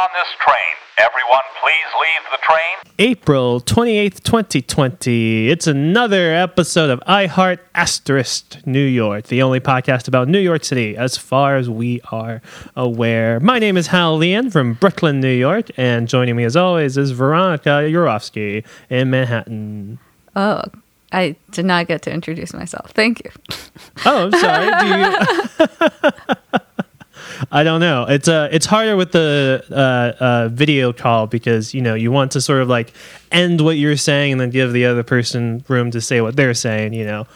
on this train. Everyone, please leave the train. April 28th, 2020. It's another episode of I Heart Asterisk New York, the only podcast about New York City as far as we are aware. My name is Hal Leon from Brooklyn, New York, and joining me as always is Veronica Yurovsky in Manhattan. Oh, I did not get to introduce myself. Thank you. Oh, I'm sorry. I don't know. It's uh, it's harder with the uh, uh, video call because you know you want to sort of like end what you're saying and then give the other person room to say what they're saying. You know,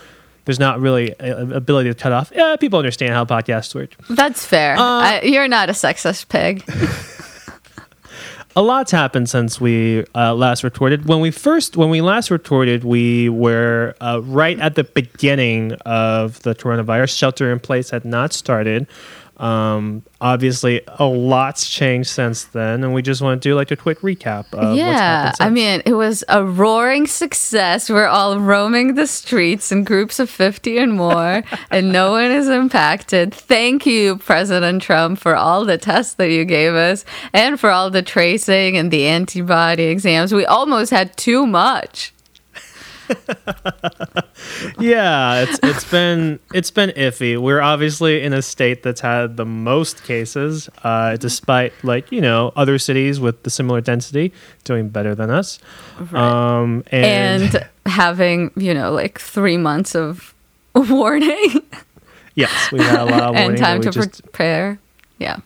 there's not really a, ability to cut off. Yeah, people understand how podcasts work. That's fair. Uh, I, you're not a sexist pig. a lot's happened since we uh, last recorded. When we first, when we last recorded, we were uh, right at the beginning of the coronavirus. Shelter in place had not started. Um, obviously, a lot's changed since then, and we just want to do like a quick recap. Of yeah, I mean, it was a roaring success. We're all roaming the streets in groups of 50 and more, and no one is impacted. Thank you, President Trump, for all the tests that you gave us and for all the tracing and the antibody exams. We almost had too much. yeah, it's it's been it's been iffy. We're obviously in a state that's had the most cases, uh, despite like you know other cities with the similar density doing better than us, right. um, and, and having you know like three months of warning. yes, we had a lot of warning and time to just, prepare. Yeah,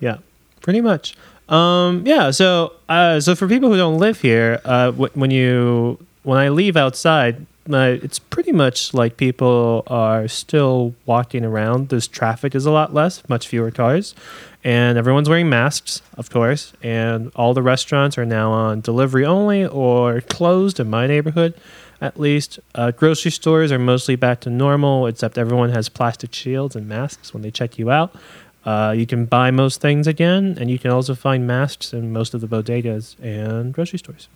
yeah, pretty much. Um, yeah, so uh, so for people who don't live here, uh, w- when you when I leave outside, it's pretty much like people are still walking around. There's traffic is a lot less, much fewer cars, and everyone's wearing masks, of course. And all the restaurants are now on delivery only or closed in my neighborhood, at least. Uh, grocery stores are mostly back to normal, except everyone has plastic shields and masks when they check you out. Uh, you can buy most things again, and you can also find masks in most of the bodegas and grocery stores.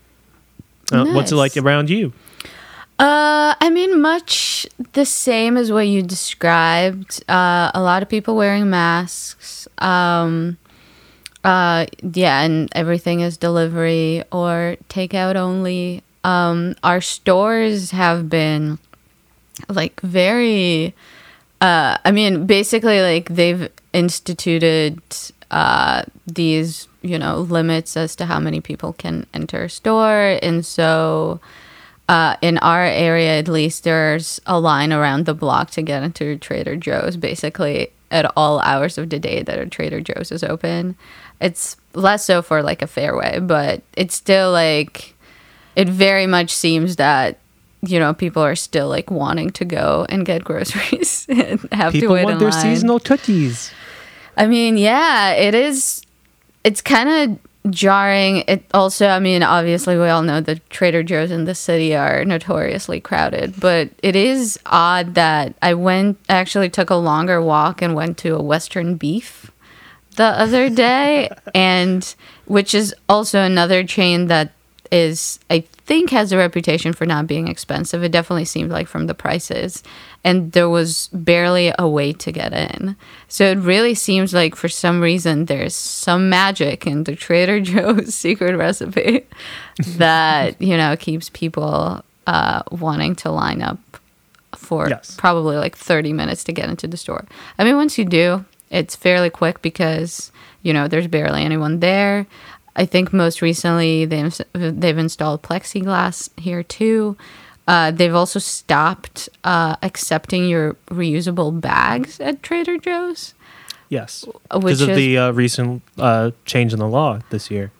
Uh, nice. What's it like around you? Uh, I mean, much the same as what you described. Uh, a lot of people wearing masks. Um, uh, yeah, and everything is delivery or takeout only. Um, our stores have been like very. Uh, I mean, basically, like they've instituted uh, these, you know, limits as to how many people can enter a store, and so uh, in our area, at least, there's a line around the block to get into Trader Joe's, basically at all hours of the day that a Trader Joe's is open. It's less so for like a fairway, but it's still like it very much seems that you know people are still like wanting to go and get groceries and have people to wait want in their line. seasonal cookies. I mean, yeah, it is. It's kind of jarring. It also, I mean, obviously, we all know the Trader Joe's in the city are notoriously crowded, but it is odd that I went, I actually took a longer walk and went to a Western Beef the other day, and which is also another chain that is, I think, has a reputation for not being expensive. It definitely seemed like from the prices, and there was barely a way to get in. So it really seems like for some reason there's some magic in the Trader Joe's secret recipe that you know keeps people uh, wanting to line up for Yes. probably like 30 minutes to get into the store. I mean, once you do, it's fairly quick because you know there's barely anyone there. I think most recently they've they've installed plexiglass here too. Uh, they've also stopped uh, accepting your reusable bags at Trader Joe's. Yes, because of is- the uh, recent uh, change in the law this year.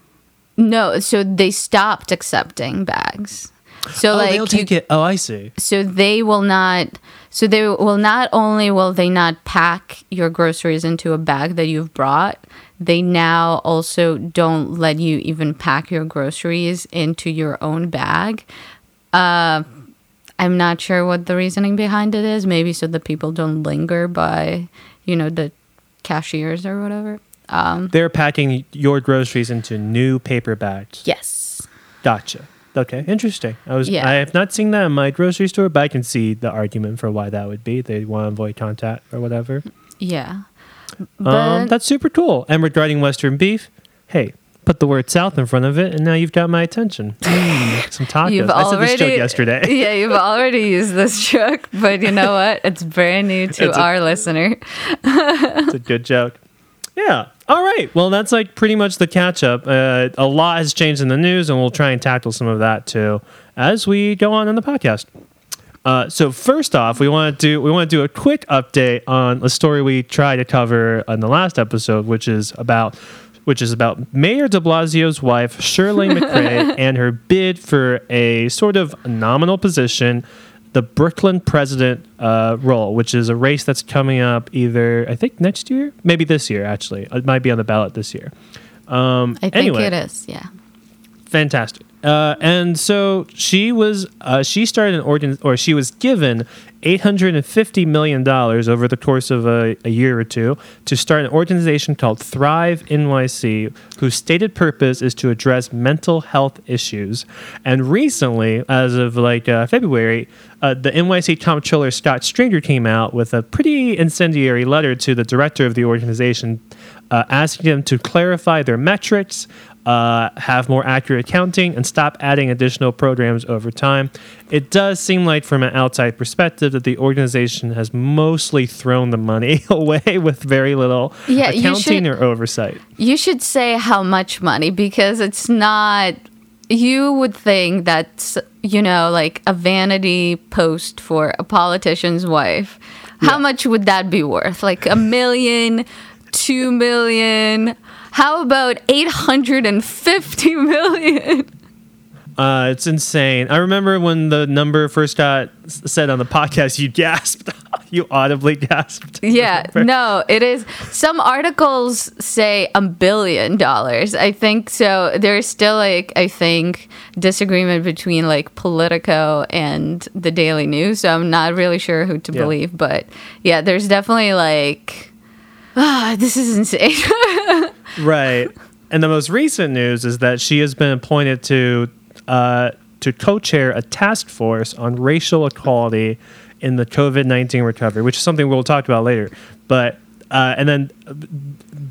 No, so they stopped accepting bags. So oh, like they'll you take it. Oh, I see. so they will not so they will not only will they not pack your groceries into a bag that you've brought they now also don't let you even pack your groceries into your own bag uh, i'm not sure what the reasoning behind it is maybe so that people don't linger by you know the cashiers or whatever um, They're packing your groceries into new paper bags. yes Gotcha. Okay, interesting. I was Yeah. I have not seen that in my grocery store, but I can see the argument for why that would be. They want to avoid contact or whatever. yeah um, that's super cool. And regarding Western beef, hey, put the word South in front of it, and now you've got my attention. Mm, some tacos. You've I said already this joke yesterday. Yeah, you've already used this joke, but you know what? It's brand new to It's a- our listener. it's a good joke. Yeah. All right. Well, that's like pretty much the catch up. Uh, a lot has changed in the news, and we'll try and tackle some of that too as we go on in the podcast. Uh, so first off, we want to do we want to do a quick update on a story we tried to cover in the last episode, which is about which is about Mayor De Blasio's wife Shirley McRae and her bid for a sort of nominal position, the Brooklyn president uh, role, which is a race that's coming up either I think next year, maybe this year actually. It might be on the ballot this year. Um, I think anyway, it is. Yeah. fantastic. Uh, and so she was, uh, she started an organ, or she was given eight hundred and fifty million dollars over the course of a, a year or two to start an organization called Thrive NYC, whose stated purpose is to address mental health issues. And recently, as of like uh, February, uh, the NYC comptroller Scott Stringer came out with a pretty incendiary letter to the director of the organization, uh, asking them to clarify their metrics uh, have more accurate accounting, and stop adding additional programs over time. It does seem like, from an outside perspective, that the organization has mostly thrown the money away with very little Yeah, accounting should- or oversight. You should say how much money because it's not. You would think that, you know, like a vanity post for a politician's wife. How Yeah. much would that be worth? Like a million, two million? How about 850 million? Uh, it's insane. I remember when the number first got said on the podcast, you gasped. you audibly gasped. Yeah, no, it is. Some articles say a billion dollars. I think so. There's still like I think disagreement between like Politico and the Daily News. So I'm not really sure who to Yeah. believe, but yeah, there's definitely like ah, this is insane. Right. And the most recent news is that she has been appointed to uh, to co-chair a task force on racial equality in the COVID nineteen recovery, which is something we'll talk about later. But uh, and then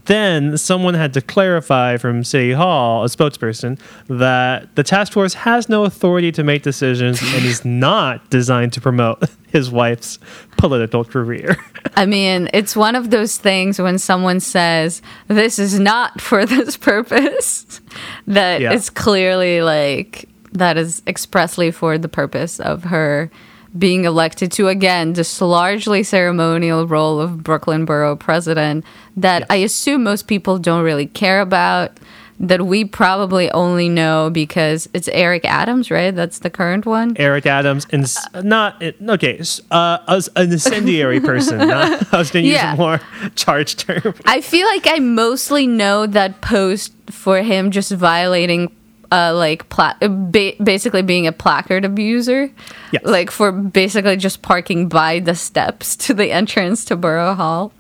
then someone had to clarify from City Hall, a spokesperson, that the task force has no authority to make decisions and is not designed to promote his wife's political career. I mean, it's one of those things when someone says this is not for this purpose that Yeah. it's clearly like that is expressly for the purpose of her being elected to again this largely ceremonial role of Brooklyn Borough president that I assume most people don't really care about that we probably only know because it's Eric Adams, right? That's the current one. Eric Adams and s- not it- okay, uh, as an incendiary person. Not, I was going to Yeah. use a more charged term. I feel like I mostly know that post for him just violating, uh, like pla- uh, ba- basically being a placard abuser. Yes. Like for basically just parking by the steps to the entrance to Borough Hall.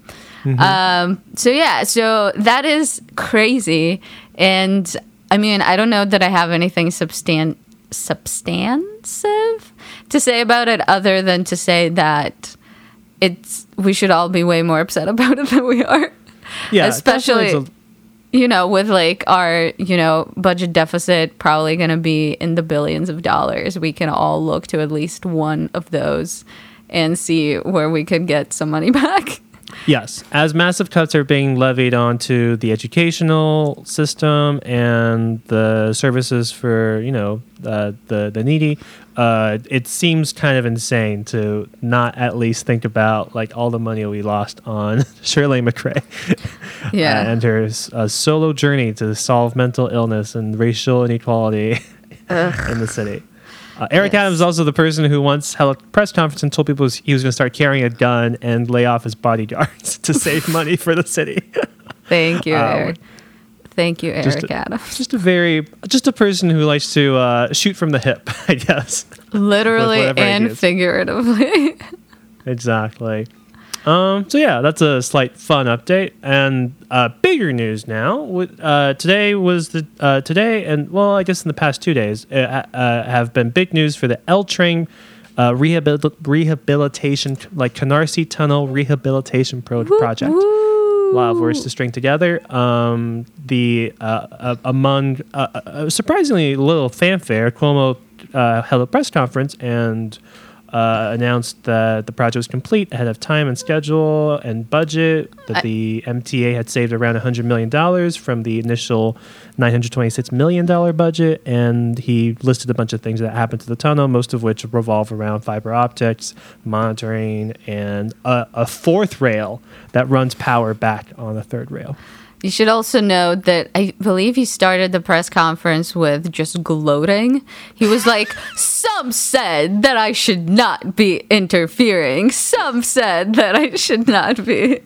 Um, so yeah, so that is crazy, and I mean I don't know that I have anything substan- substantive to say about it other than to say that it's we should all be way more upset about it than we are Yeah, Especially- you know, with like our, you know, budget deficit probably going to be in the billions of dollars, we can all look to at least one of those and see where we could get some money back. Yes, as massive cuts are being levied onto the educational system and the services for you know uh, the the needy, uh, it seems kind of insane to not at least think about like all the money we lost on Chirlane McCray. Yeah. and her uh, solo journey to solve mental illness and racial inequality in the city. Uh, Eric Yes. Adams is also the person who once held a press conference and told people he was going to start carrying a gun and lay off his bodyguards to save money for the city. Thank you, Uh, Eric. Thank you, just Eric a- Adams. just a very, just a person who likes to uh, shoot from the hip, I guess. Literally and figuratively. Exactly. Um, so yeah, that's a slight fun update. And uh, bigger news now. Uh, today was the uh, today and well, I guess in the past two days uh, uh, have been big news for the L Train uh, rehabil- rehabilitation, like Canarsie Tunnel rehabilitation pro- project. Woo! a lot of words to string together. Um, the uh, uh, among uh, uh, surprisingly little fanfare, Cuomo uh, held a press conference and uh, announced that the project was complete ahead of time and schedule and budget. That I- the MTA had saved around $100 million from the initial $926 million budget. And he listed a bunch of things that happened to the tunnel, most of which revolve around fiber optics, monitoring, and a, a fourth rail that runs power back on a third rail. You should also note that I believe he started the press conference with just gloating. He was like, Some said that I should not be interfering. Some said that I should not be.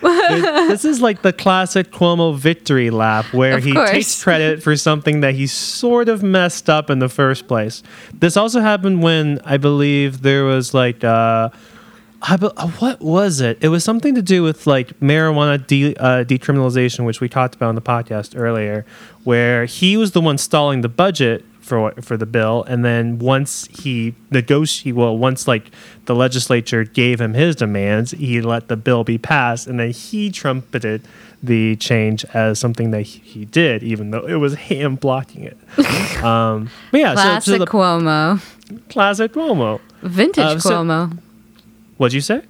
This is like the classic Cuomo victory lap where Of he course. takes credit for something that he sort of messed up in the first place. This also happened when I believe there was like uh I uh, what was it? It was something to do with like marijuana de- uh, decriminalization, which we talked about on the podcast earlier, where he was the one stalling the budget for for the bill, and then once he negotiated, well, once like the legislature gave him his demands, he let the bill be passed, and then he trumpeted the change as something that he did, even though it was him blocking it. um, but yeah, so, Classic so the Cuomo. classic Cuomo. Vintage Uh, so- Cuomo. What'd you say?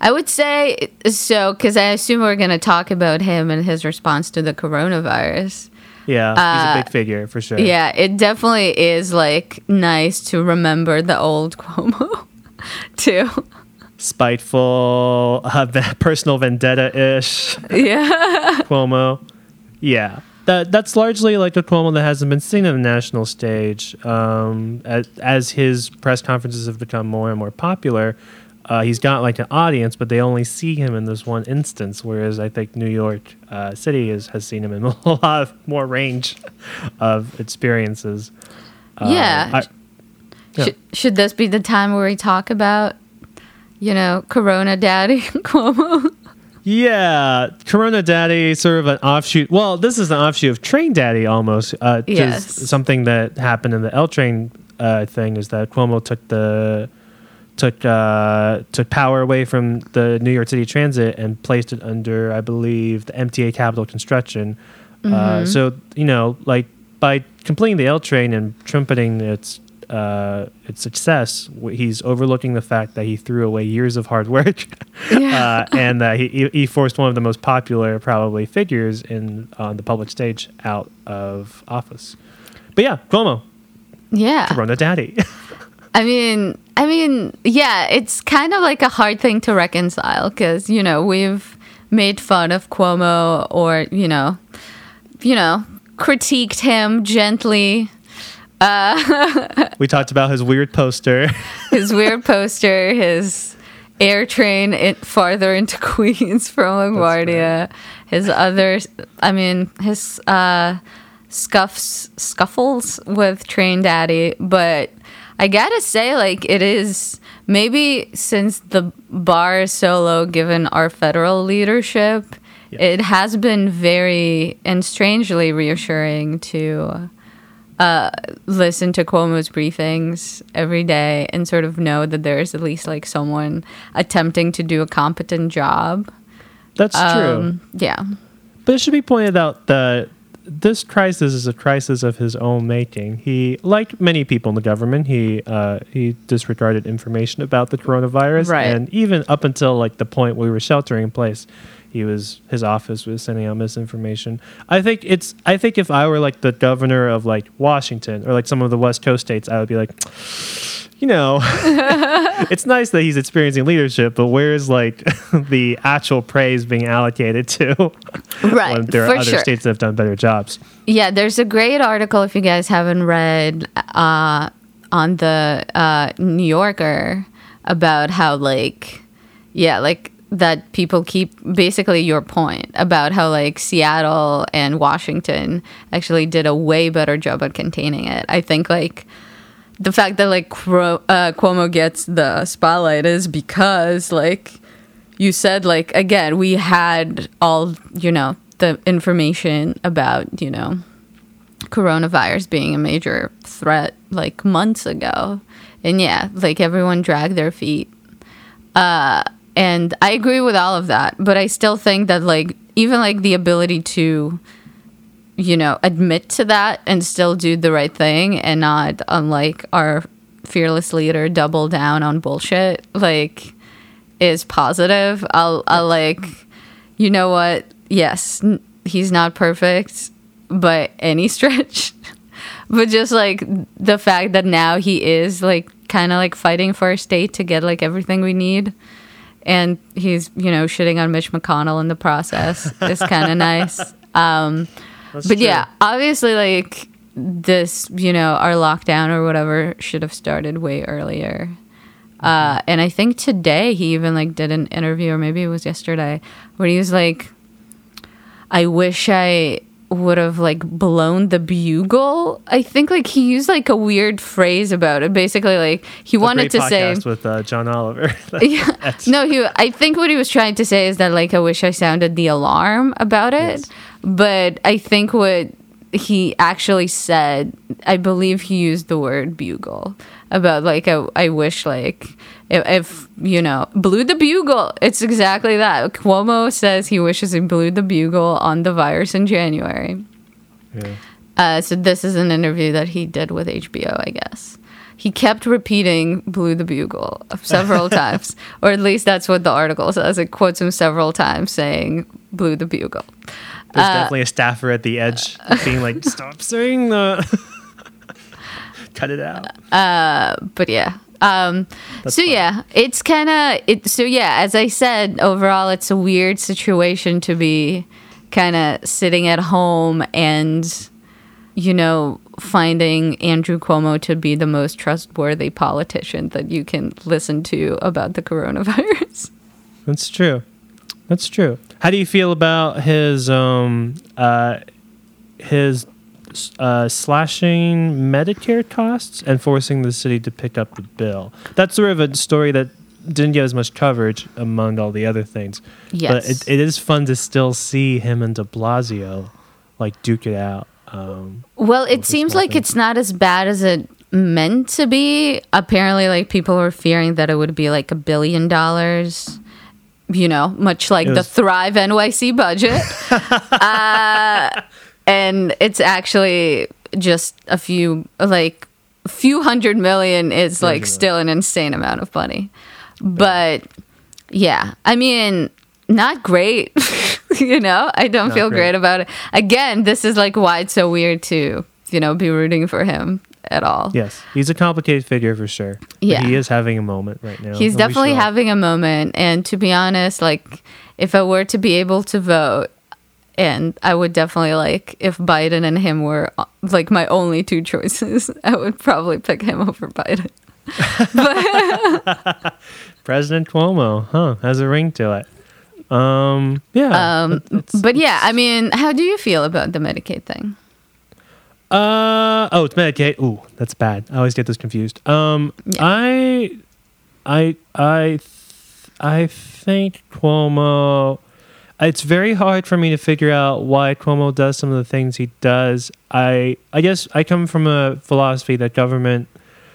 I would say so because I assume we're going to talk about him and his response to the coronavirus. Yeah, he's a big figure for sure. Yeah, it definitely is like nice to remember the old Cuomo too. spiteful, uh, personal vendetta-ish Yeah. Cuomo. Yeah, that that's largely like a Cuomo that hasn't been seen on the national stage. Um, as, as his press conferences have become more and more popular, uh, he's got like an audience, but they only see him in this one instance. Whereas I think New York uh, City is, has seen him in a lot of more range of experiences. Uh, Yeah. I- Yeah. Should, should this be the time where we talk about, you know, Corona Daddy Cuomo? Yeah, Corona Daddy, sort of an offshoot. Well, this is an offshoot of Train Daddy almost. Uh, Yes. Something that happened in the L Train uh, thing is that Cuomo took the took uh, took power away from the New York City Transit and placed it under, I believe, the MTA Capital Construction. Uh, so you know, like by completing the L Train and trumpeting its uh, its success, he's overlooking the fact that he threw away years of hard work, uh, and that he, he he forced one of the most popular, probably figures in on the public stage out of office. But yeah, Cuomo, Yeah. Corona Daddy. I mean, I mean, yeah, it's kind of like a hard thing to reconcile because you know we've made fun of Cuomo or you know, you know, critiqued him gently. we talked about his weird poster. His weird poster, his air train it farther into Queens from LaGuardia. His other, I mean, his uh, scuffs, scuffles with Train Daddy. But I gotta say, like, it is maybe since the bar is so low given our federal leadership, Yeah. it has been very and strangely reassuring to uh, listen to Cuomo's briefings every day and sort of know that there's at least like someone attempting to do a competent job. That's true. Um, yeah. But it should be pointed out that this crisis is a crisis of his own making. He, like many people in the government, he uh, he disregarded information about the coronavirus, Right. and even up until like the point we were sheltering in place, he was his office was sending out misinformation. I think it's. I think if I were like the governor of like Washington or like some of the West Coast states, I would be like. You know, it's nice that he's experiencing leadership, but where's like the actual praise being allocated to? Right, when there are other sure. states that have done better jobs. Yeah, there's a great article if you guys haven't read uh, on the uh, New Yorker about how like yeah, like that people keep basically your point about how like Seattle and Washington actually did a way better job at containing it. I think like the fact that like Cro- uh, Cuomo gets the spotlight is because like you said like again we had all you know the information about you know coronavirus being a major threat like months ago and yeah like everyone dragged their feet uh and I agree with all of that, but I still think that like even like the ability to you know admit to that and still do the right thing and not um, unlike our fearless leader double down on bullshit like is positive. I'll I'll like you know what? Yes, n- he's not perfect by any stretch. but just like the fact that now he is like kind of like fighting for our state to get like everything we need and he's you know shitting on Mitch McConnell in the process is kind of nice. Um, but true. yeah, obviously like this, you know, our lockdown or whatever should have started way earlier. Uh, and I think today he even like did an interview, or maybe it was yesterday, where he was like, "I wish I would have like blown the bugle." I think like he used like a weird phrase about it. Basically, like he A wanted to say, with uh, John Oliver. yeah. No, he. I think what he was trying to say is that like I wish I sounded the alarm about it, Yes. but I think what he actually said, I believe he used the word bugle about like I, I wish like if, if you know blew the bugle. It's exactly that. Cuomo says he wishes he blew the bugle on the virus in January. yeah. Uh, so this is an interview that he did with HBO, I guess. He kept repeating "blew the bugle" several times, or at least that's what the article says. It quotes him several times saying "blew the bugle." There's Uh, definitely a staffer at the edge being like, "Stop saying that. Cut it out." But yeah. Um, so fine. yeah, it's kind of it. So yeah, as I said, overall, it's a weird situation to be kind of sitting at home and you know finding Andrew Cuomo to be the most trustworthy politician that you can listen to about the coronavirus. That's true. That's true. How do you feel about his um uh his uh, slashing Medicare costs and forcing the city to pick up the bill? That's sort of a story that didn't get as much coverage among all the other things. But Yes. it, it is fun to still see him and De Blasio like duke it out. Um, Well, it seems like it's not as bad as it meant to be. Apparently, like people were fearing that it would be like a billion dollars. You know, much like It the Thrive NYC budget. uh, and it's actually just a few, like, a few hundred million is like still an insane amount of money. But yeah, I mean, not great. you know, I don't Not feel great. great about it. Again, this is like why it's so weird to, you know, be rooting for him at all. yes, he's a complicated figure for sure. But Yeah. he is having a moment right now. He's definitely having a moment. And to be honest, like, if I were to be able to vote, and I would definitely like if Biden and him were like my only two choices, I would probably pick him over Biden. President Cuomo, huh? Has a ring to it. Um, yeah. Um, it's- but yeah, I mean, how do you feel about the Medicaid thing? uh, oh, it's Medicaid. Ooh, that's bad. I always get this confused. Um, Yeah. I, I, I, th- I think Cuomo. It's very hard for me to figure out why Cuomo does some of the things he does. I, I guess I come from a philosophy that government,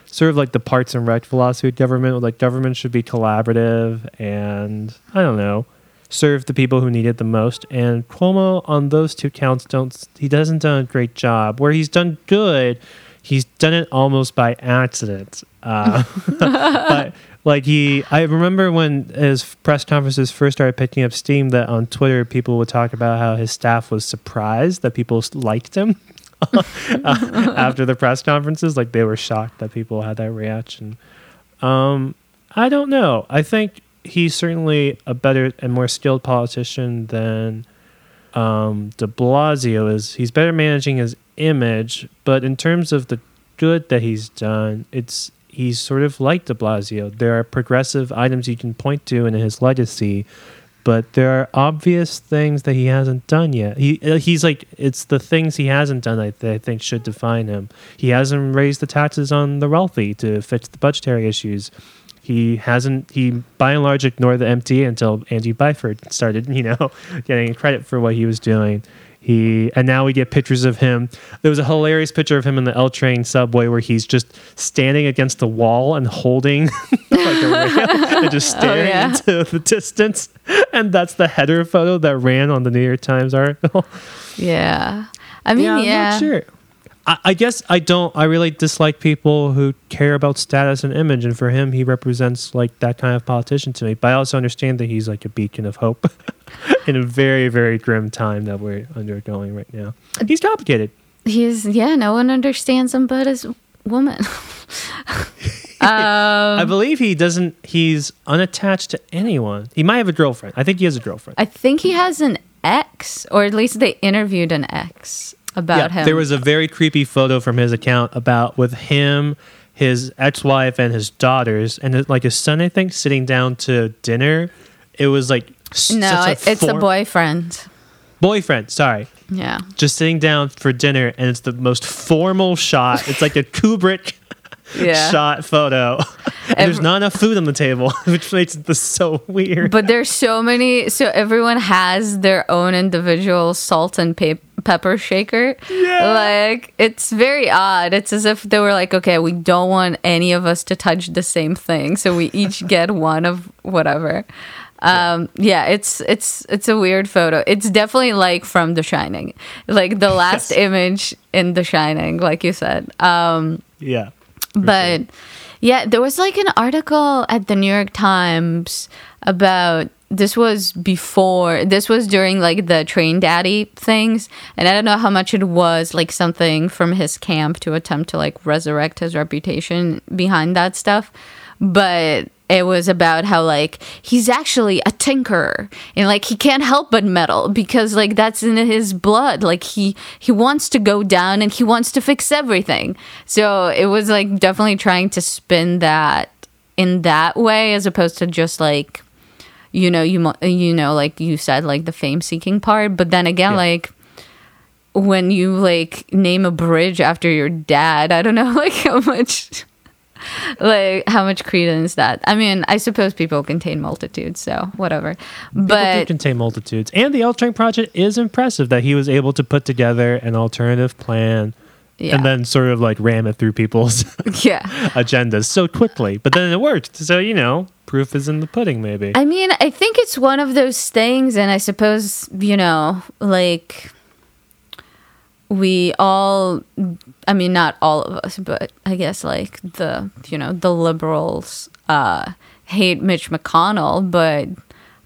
sort of like the Parks and Rec philosophy of government, like government should be collaborative and I don't know, serve the people who need it the most. And Cuomo on those two counts don't he doesn't done a great job. Where he's done good, he's done it almost by accident. Uh, but like he, I remember when his press conferences first started picking up steam. That on Twitter, people would talk about how his staff was surprised that people liked him after the press conferences. Like they were shocked that people had that reaction. Um, I don't know. I think he's certainly a better and more skilled politician than um, De Blasio is. He's better managing his image, but in terms of the good that he's done, it's he's sort of like De Blasio. There are progressive items you can point to in his legacy, but there are obvious things that he hasn't done yet. He uh, he's like it's the things he hasn't done that I think should define him. He hasn't raised the taxes on the wealthy to fix the budgetary issues. He hasn't. He by and large ignored the MTA until Andy Byford started, you know, getting credit for what he was doing. He and now we get pictures of him. There was a hilarious picture of him in the L train subway where he's just standing against the wall and holding like like a rail and just oh, staring yeah. into the distance. And that's the header photo that ran on the New York Times article. Yeah. I mean, yeah, yeah. I'm not sure. I, I guess I don't. I really dislike people who care about status and image, and for him, he represents like that kind of politician to me. But I also understand that he's like a beacon of hope in a very, very grim time that we're undergoing right now. He's complicated. He's yeah. No one understands him but his woman. I believe he doesn't. He's unattached to anyone. He might have a girlfriend. I think he has a girlfriend. I think he has an ex, or at least they interviewed an ex about him. There was a very creepy photo from his account about with him, his ex-wife, and his daughters, and like his son, I think, sitting down to dinner. It was like no, a it's a boyfriend. boyfriend. Sorry, Yeah. just sitting down for dinner, and it's the most formal shot. It's like a Kubrick. Yeah. Shot photo. And there's not enough food on the table, which makes this so weird. But there's so many. So everyone has their own individual salt and pe- pepper shaker. Yeah. Like it's very odd. It's as if they were like, okay, we don't want any of us to touch the same thing, so we each get one of whatever. Um, yeah, it's it's it's a weird photo. It's definitely like from The Shining, like the last Yes. image in The Shining, like you said. Um, yeah. But yeah, there was like an article at the New York Times about this was before this was during like the train daddy things and i don't know how much it was like something from his camp to attempt to like resurrect his reputation behind that stuff but it was about how like he's actually a tinkerer. And like he can't help but meddle because like that's in his blood. Like he he wants to go down and he wants to fix everything. So it was like definitely trying to spin that in that way as opposed to just like you know you you know like you said like the fame seeking part. But then again Yeah. like when you like name a bridge after your dad i don't know like how much like how much credence that i mean i suppose people contain multitudes so whatever People do but contain multitudes. And the L Train project is impressive that he was able to put together an alternative plan yeah and then sort of like ram it through people's yeah agendas so quickly. But then it worked. So, you know, proof is in the pudding, maybe. I mean, I think it's one of those things, and I suppose, you know, like we all, I mean, not all of us, but I guess like the, you know, the liberals uh, hate Mitch McConnell, but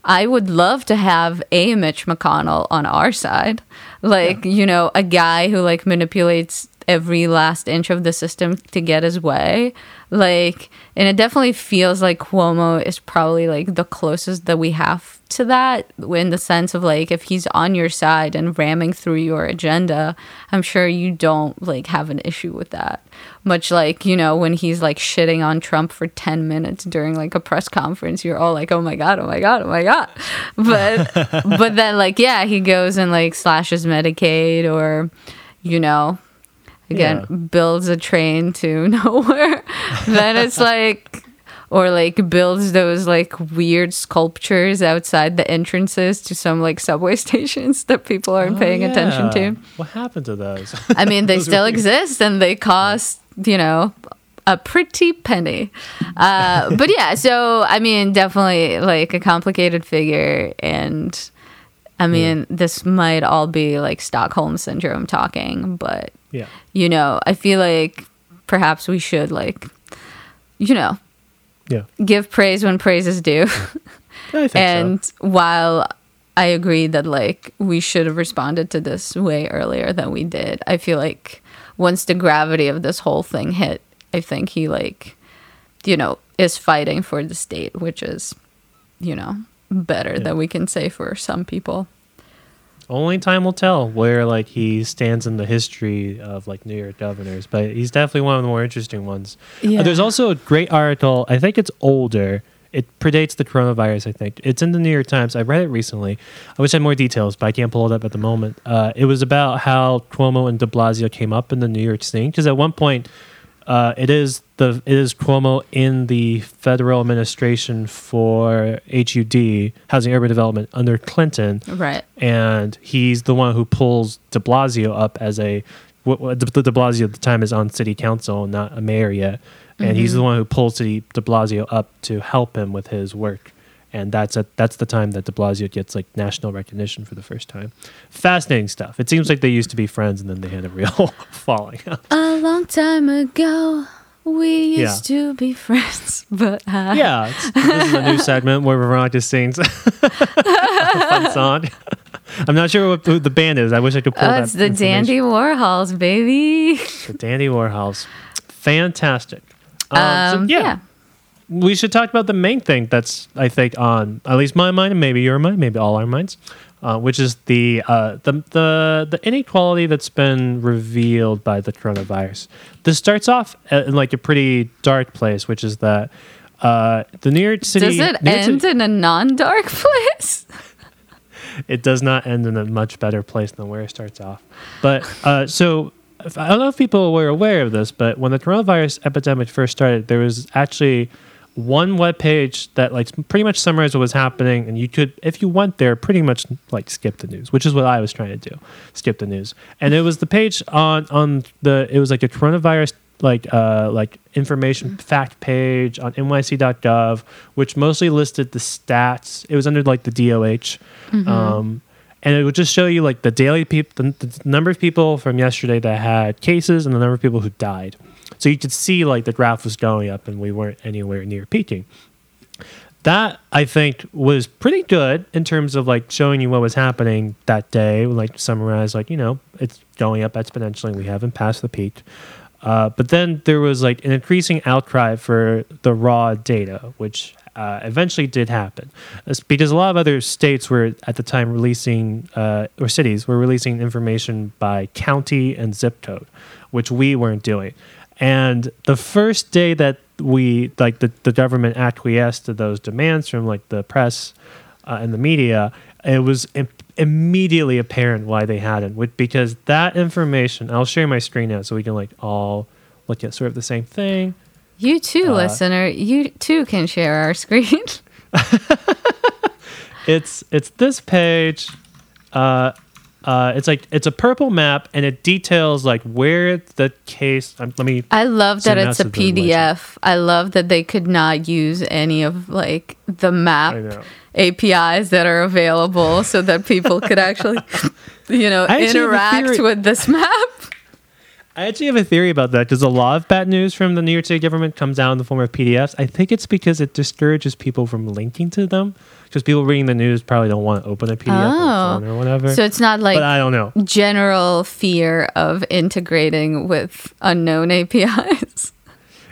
I would love to have a Mitch McConnell on our side. Like, you know, a guy who like manipulates every last inch of the system to get his way. Like, and it definitely feels like Cuomo is probably like the closest that we have to that in the sense of like if he's on your side and ramming through your agenda, I'm sure you don't like have an issue with that. Much like, you know, when he's like shitting on Trump for 10 minutes during like a press conference, you're all like, oh my God, oh my God, oh my God. But, but then like, yeah, he goes and like slashes Medicaid or, you know, again, Yeah. builds a train to nowhere. then it's like, or like builds those like weird sculptures outside the entrances to some like subway stations that people aren't Oh, paying attention to. What happened to those? I mean, they still exist and they cost, you know, a pretty penny. Uh, but yeah, so I mean, definitely like a complicated figure. And I mean, this might all be like Stockholm syndrome talking, but yeah. you know, I feel like perhaps we should like, you know, Yeah. give praise when praise is due. And so. while I agree that like we should have responded to this way earlier than we did, I feel like once the gravity of this whole thing hit, I think he like, you know, is fighting for the state, which is, you know, better Yeah. than we can say for some people. Only time will tell where like he stands in the history of like New York governors, but he's definitely one of the more interesting ones. Uh, there's also a great article. I think it's older. It predates the coronavirus. I think it's in the New York Times. I read it recently. I wish I had more details, but I can't pull it up at the moment. Uh, it was about how Cuomo and De Blasio came up in the New York scene because at one point, uh, it is the it is Cuomo in the federal administration for HUD, Housing Urban Development, under Clinton Right. and he's the one who pulls De Blasio up as a what, De, De Blasio at the time is on city council, not a mayor yet, and he's the one who pulls De Blasio up to help him with his work. And that's at that's the time that De Blasio gets like national recognition for the first time. Fascinating stuff. It seems like they used to be friends, and then they had a real falling out. A long time ago, we Yeah. used to be friends, but I Yeah, it's, this is a new segment where Veronica sings a fun song. I'm not sure what, who the band is. I wish I could pull Oh, that. it's the. Dandy Warhols, baby. The Dandy Warhols. Fantastic. Um, so, Um, yeah, yeah. We should talk about the main thing that's I think on at least my mind and maybe your mind, maybe all our minds, uh, which is the uh, the the the inequality that's been revealed by the coronavirus. This starts off in like a pretty dark place, which is that uh, the New York City. Does it New end City- in a non-dark place? it does not end in a much better place than where it starts off. But uh, so I don't know if people were aware of this, but when the coronavirus epidemic first started, there was actually one web page that like pretty much summarized what was happening, and you could, if you went there, pretty much like skip the news, which is what I was trying to do, skip the news. And it was the page on on the it was like a coronavirus like uh like information fact page on nyc.gov which mostly listed the stats. It was under like the doh um and it would just show you like the daily people the, the number of people from yesterday that had cases and the number of people who died so you could see like the graph was going up and we weren't anywhere near peaking that I think was pretty good in terms of like showing you what was happening that day. Like summarize, like you know, it's going up exponentially. We haven't passed the peak. Uh, but then there was like an increasing outcry for the raw data, which uh, eventually did happen, because a lot of other states were at the time releasing uh, or cities were releasing information by county and zip code, which we weren't doing. And the first day that we like the, the government acquiesced to those demands from like the press uh, and the media, it was Im- immediately apparent why they hadn't. With, because that information, I'll share my screen now so we can like all look at sort of the same thing. You too, Uh, listener. You too can share our screen. It's it's this page. Uh, uh, it's like it's a purple map and it details like where the case. Um, let me. I love that it's a to the legend. PDF. I love that they could not use any of like the map APIs that are available so that people could actually, you know, I interact with this map. I actually have a theory about that because a lot of bad news from the New York City government comes out in the form of PDFs. I think it's because it discourages people from linking to them because people reading the news probably don't want to open a PDF Oh. or whatever. So it's not like but I don't know. general fear of integrating with unknown APIs.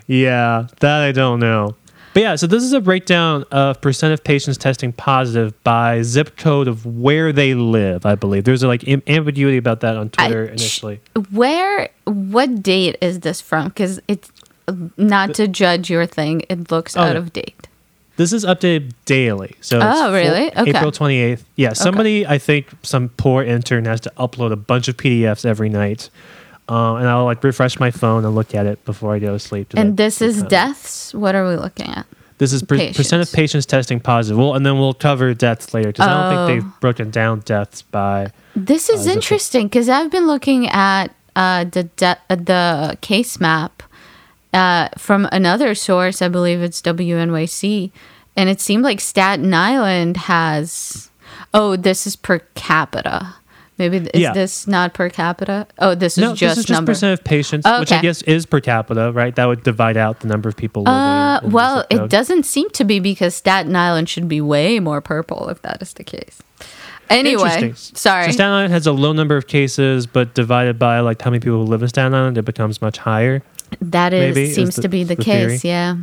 Yeah, that I don't know. But yeah, so this is a breakdown of percent of patients testing positive by zip code of where they live. I believe there's like am- ambiguity about that on Twitter I- initially. Where, what date is this from? Because it's not to judge your thing, it looks Oh, out of date. This is updated daily. So it's Oh, really? full- Okay. April 28th. Yeah, somebody, I think some poor intern has to upload a bunch of PDFs every night. Uh, and I'll like refresh my phone and look at it before I go to sleep. I And this is deaths? What are we looking at? This is per- percent of Patients. testing positive. Well, and then we'll cover deaths later because I don't Oh. think they've broken down deaths by. This is code. interesting because I've been looking at uh, the de- uh, the case map uh, from another source. I believe it's WNYC, and it seemed like Staten Island has. Oh, this is per capita. Maybe th- is Yeah. this not per capita? Oh, this is No, just this is just number. percent of patients, Oh, which I guess is per capita, right? That would divide out the number of people living. Uh, well, it doesn't seem to be because Staten Island should be way more purple if that is the case. Anyway, sorry. So Staten Island has a low number of cases, but divided by like how many people live in Staten Island, it becomes much higher. That is maybe, is seems the- to be the, the case. theory. Yeah.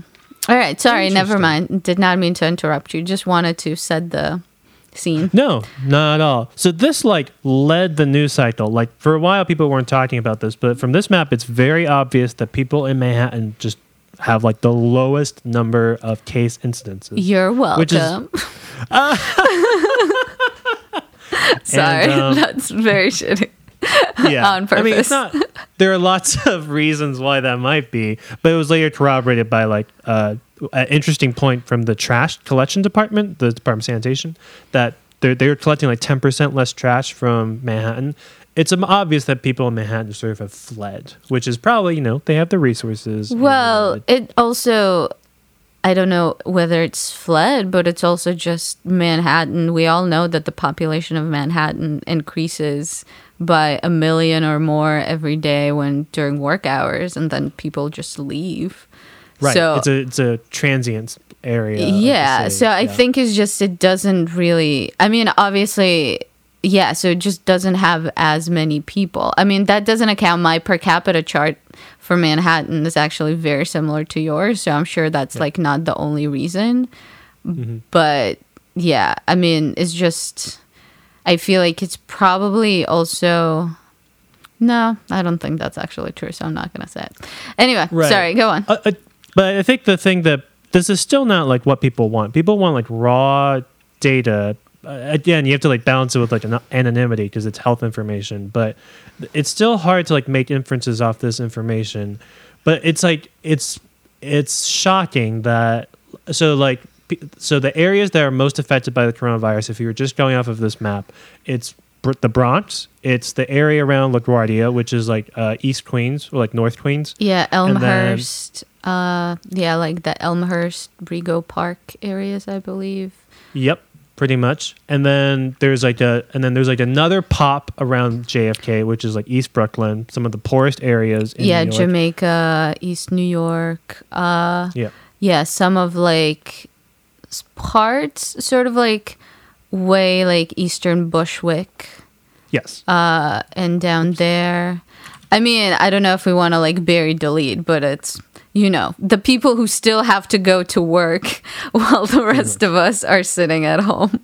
All right. Sorry. Never mind. Did not mean to interrupt you. Just wanted to set the scene. No, not at all. So this like led the news cycle. Like for a while, people weren't talking about this, but from this map, it's very obvious that people in Manhattan just have like the lowest number of case incidences. You're Which is- welcome. Sorry, And, um, that's very shitty. yeah. on I mean, it's not. There are lots of reasons why that might be, but it was later corroborated by like uh, an interesting point from the trash collection department, the Department of Sanitation, that they're they're collecting like ten percent less trash from Manhattan it's obvious that people in Manhattan sort of have fled, which is probably you know they have the resources. and, Well, uh, it also, I don't know whether it's fled, but it's also just Manhattan. We all know that the population of Manhattan increases by a million or more every day when during work hours, and then people just leave. Right. So it's a it's a transient area. yeah, so I yeah. think it's just it doesn't really. I mean, obviously. Yeah, so it just doesn't have as many people. I mean, that doesn't account my per capita chart for Manhattan is actually very similar to yours, so I'm sure that's like not the only reason. Mm-hmm. But yeah, I mean, it's just I feel like it's probably also no, I don't think that's actually true, so I'm not going to say it. Anyway, Right. sorry, go on. But I think the thing that this is still not like what people want. People want like raw data. Uh, again, you have to like balance it with like an- anonymity because it's health information. But it's still hard to like make inferences off this information. But it's like it's it's shocking that so like so the areas that are most affected by the coronavirus, if you were just going off of this map, it's Br- the Bronx. It's the area around LaGuardia, which is like uh, East Queens or like North Queens. Yeah, Elmhurst. Uh, yeah, like the Elmhurst, Rego Park areas, I believe. Yep, pretty much. And then there's like a and then there's like another pop around JFK, which is like East Brooklyn, some of the poorest areas in yeah, New York. Jamaica, East New York. Uh, Yeah. yeah, some of like parts, sort of like way like Eastern Bushwick, Yes. uh, and down there. I mean, I don't know if we want to like bury the lead, but it's you know the people who still have to go to work while the rest of us are sitting at home.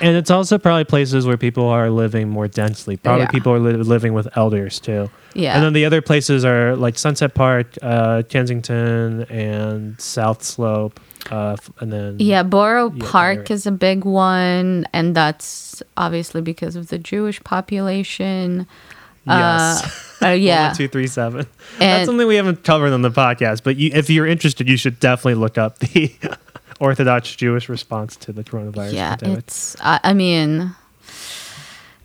and it's also probably places where people are living more densely. Probably Yeah. people are li- living with elders too. Yeah. And then the other places are like Sunset Park, uh, Kensington, and South Slope. Uh, and then Yeah, Borough Yeah, Park is a big one, and that's obviously because of the Jewish population. Yes. Uh, uh, yeah. Two, three, seven. That's something we haven't covered on the podcast, but you, if you're interested, you should definitely look up the Orthodox Jewish response to the coronavirus yeah, pandemic. it's. I, I mean,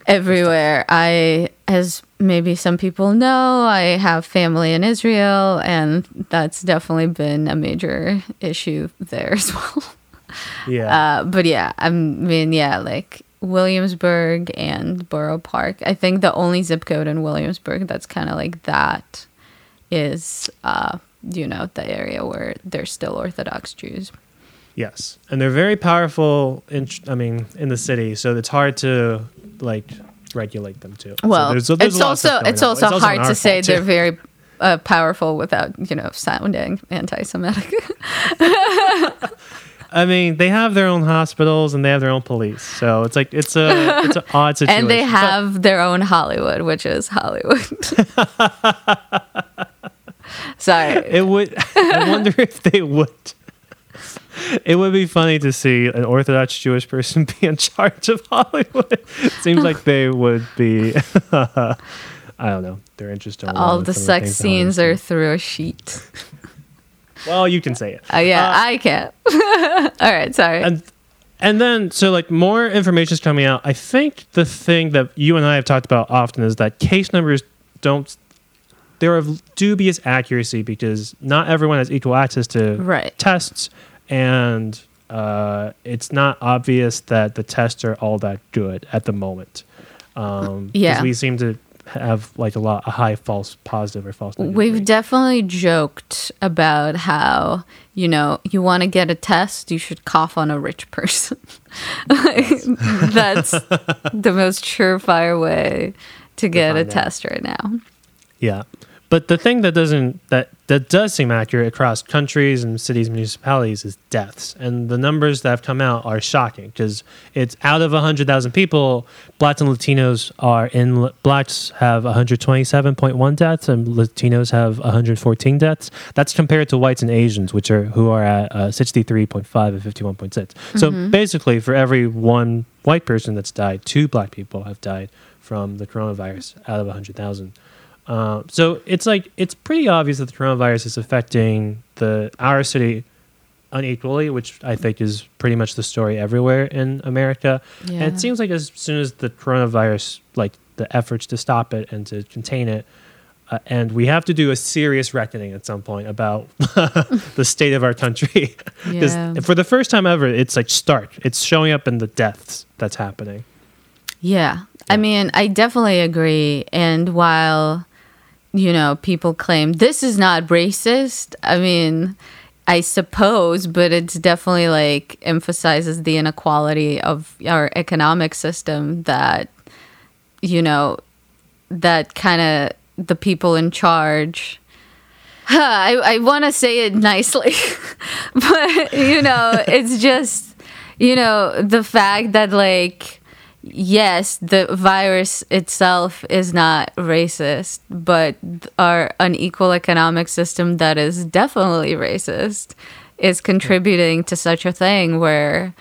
everywhere. I, as maybe some people know, I have family in Israel, and that's definitely been a major issue there as well. yeah. Uh, but yeah, I mean, yeah, like Williamsburg and Borough Park. I think the only zip code in Williamsburg that's kind of like that is, uh, you know, the area where there's still Orthodox Jews. yes. And they're very powerful, in, I mean, in the city, so it's hard to, like, regulate them too. So Well, there's- there's it's a lot of also it's also hard to say too. they're very uh, powerful without you know sounding anti-Semitic. I mean, they have their own hospitals and they have their own police, so it's like it's a it's an odd situation. and they But- have their own Hollywood, which is Hollywood. Sorry. It would. I wonder if they would. It would be funny to see an Orthodox Jewish person be in charge of Hollywood. Seems like they would be. I don't know. They're interested. in All the sex scenes are through a sheet. Well, you can say it. Uh, yeah, Uh, I can't. All right, sorry. and and then so like more information is coming out. I think the thing that you and I have talked about often is that case numbers don't. They're of dubious accuracy because not everyone has equal access to Right. tests, and uh, it's not obvious that the tests are all that good at the moment. Um, Yeah. we seem to have like a lot a high false positive or false negative We've rate. definitely joked about how, you know, you want to get a test, you should cough on a rich person. That's the most surefire way to get a test right now. Yeah. But the thing that doesn't that that does seem accurate across countries and cities and municipalities is deaths. And the numbers that have come out are shocking because it's out of 100,000 people, blacks and Latinos are in blacks have 127.1 deaths and Latinos have 114 deaths. That's compared to whites and Asians which are who are at uh, 63.5 and 51.6. So basically for every one white person that's died, two black people have died from the coronavirus out of 100,000. Uh, so it's like it's pretty obvious that the coronavirus is affecting the our city unequally, which I think is pretty much the story everywhere in America. Yeah. And it seems like as soon as the coronavirus like the efforts to stop it and to contain it. Uh, and we have to do a serious reckoning at some point about the state of our country. 'Cause Yeah. for the first time ever, it's like stark. It's showing up in the deaths that's happening. Yeah. I mean, I definitely agree. And while, you know, people claim this is not racist, I mean, I suppose, but it's definitely like emphasizes the inequality of our economic system that, you know, that kind of the people in charge. I, I want to say it nicely, but you know, it's just, you know, the fact that like, yes, the virus itself is not racist, but our unequal economic system that is definitely racist is contributing to such a thing where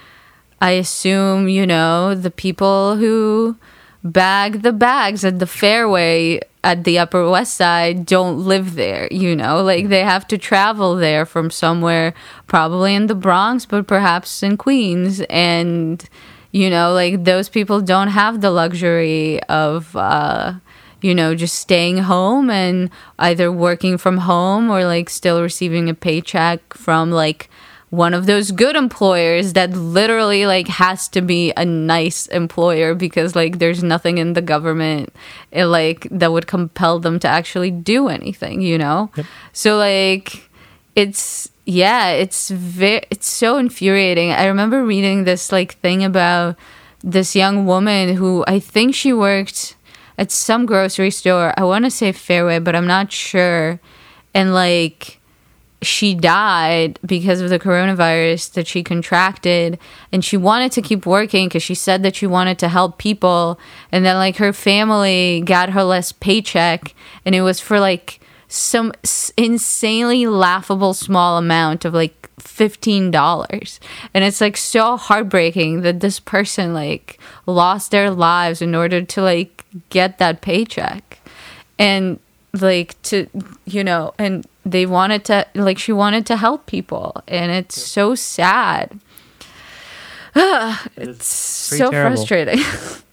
I assume, you know, the people who bag the bags at the fairway at the Upper West Side don't live there, you know? Like they have to travel there from somewhere, probably in the Bronx, but perhaps in Queens. And, you know, like those people don't have the luxury of, uh, you know, just staying home and either working from home or like still receiving a paycheck from like one of those good employers that literally like has to be a nice employer because like there's nothing in the government eh, like that would compel them to actually do anything you know? So like it's yeah it's very it's so infuriating. I remember reading this like thing about this young woman who i think she worked at some grocery store. I want to say fairway but i'm not sure. And like she died because of the coronavirus that she contracted and she wanted to keep working because she said that she wanted to help people. And then like her family got her less paycheck and it was for like some insanely laughable small amount of like $15 and it's like so heartbreaking that this person like lost their lives in order to like get that paycheck. And like to you know and they wanted to like she wanted to help people. And it's so sad. It's pretty so terrible. frustrating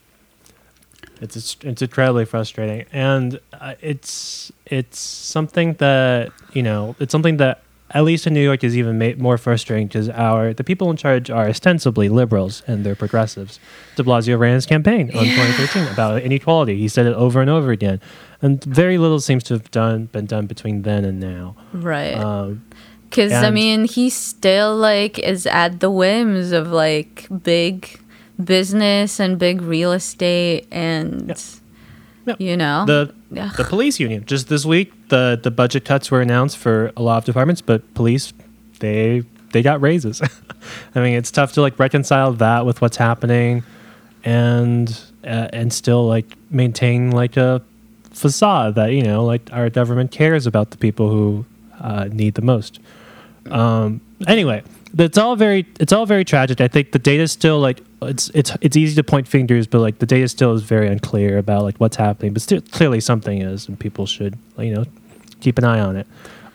It's it's, incredibly frustrating, and uh, it's it's something that you know it's something that at least in New York is even ma- more frustrating because our the people in charge are ostensibly liberals and they're progressives. De Blasio ran his campaign on 2013 about inequality. He said it over and over again, and very little seems to have done been done between then and now. right Um, because i mean he still like is at the whims of like big business and big real estate and Yep. you know? The Yeah. the police union. Just this week the the budget cuts were announced for a lot of departments but police they they got raises. I mean it's tough to like reconcile that with what's happening and uh, and still like maintain like a facade that you know like our government cares about the people who uh, need the most. Um anyway it's all very it's all very tragic. I think the data is still like it's it's it's easy to point fingers but like the data still is very unclear about like what's happening but still clearly something is and people should you know keep an eye on it.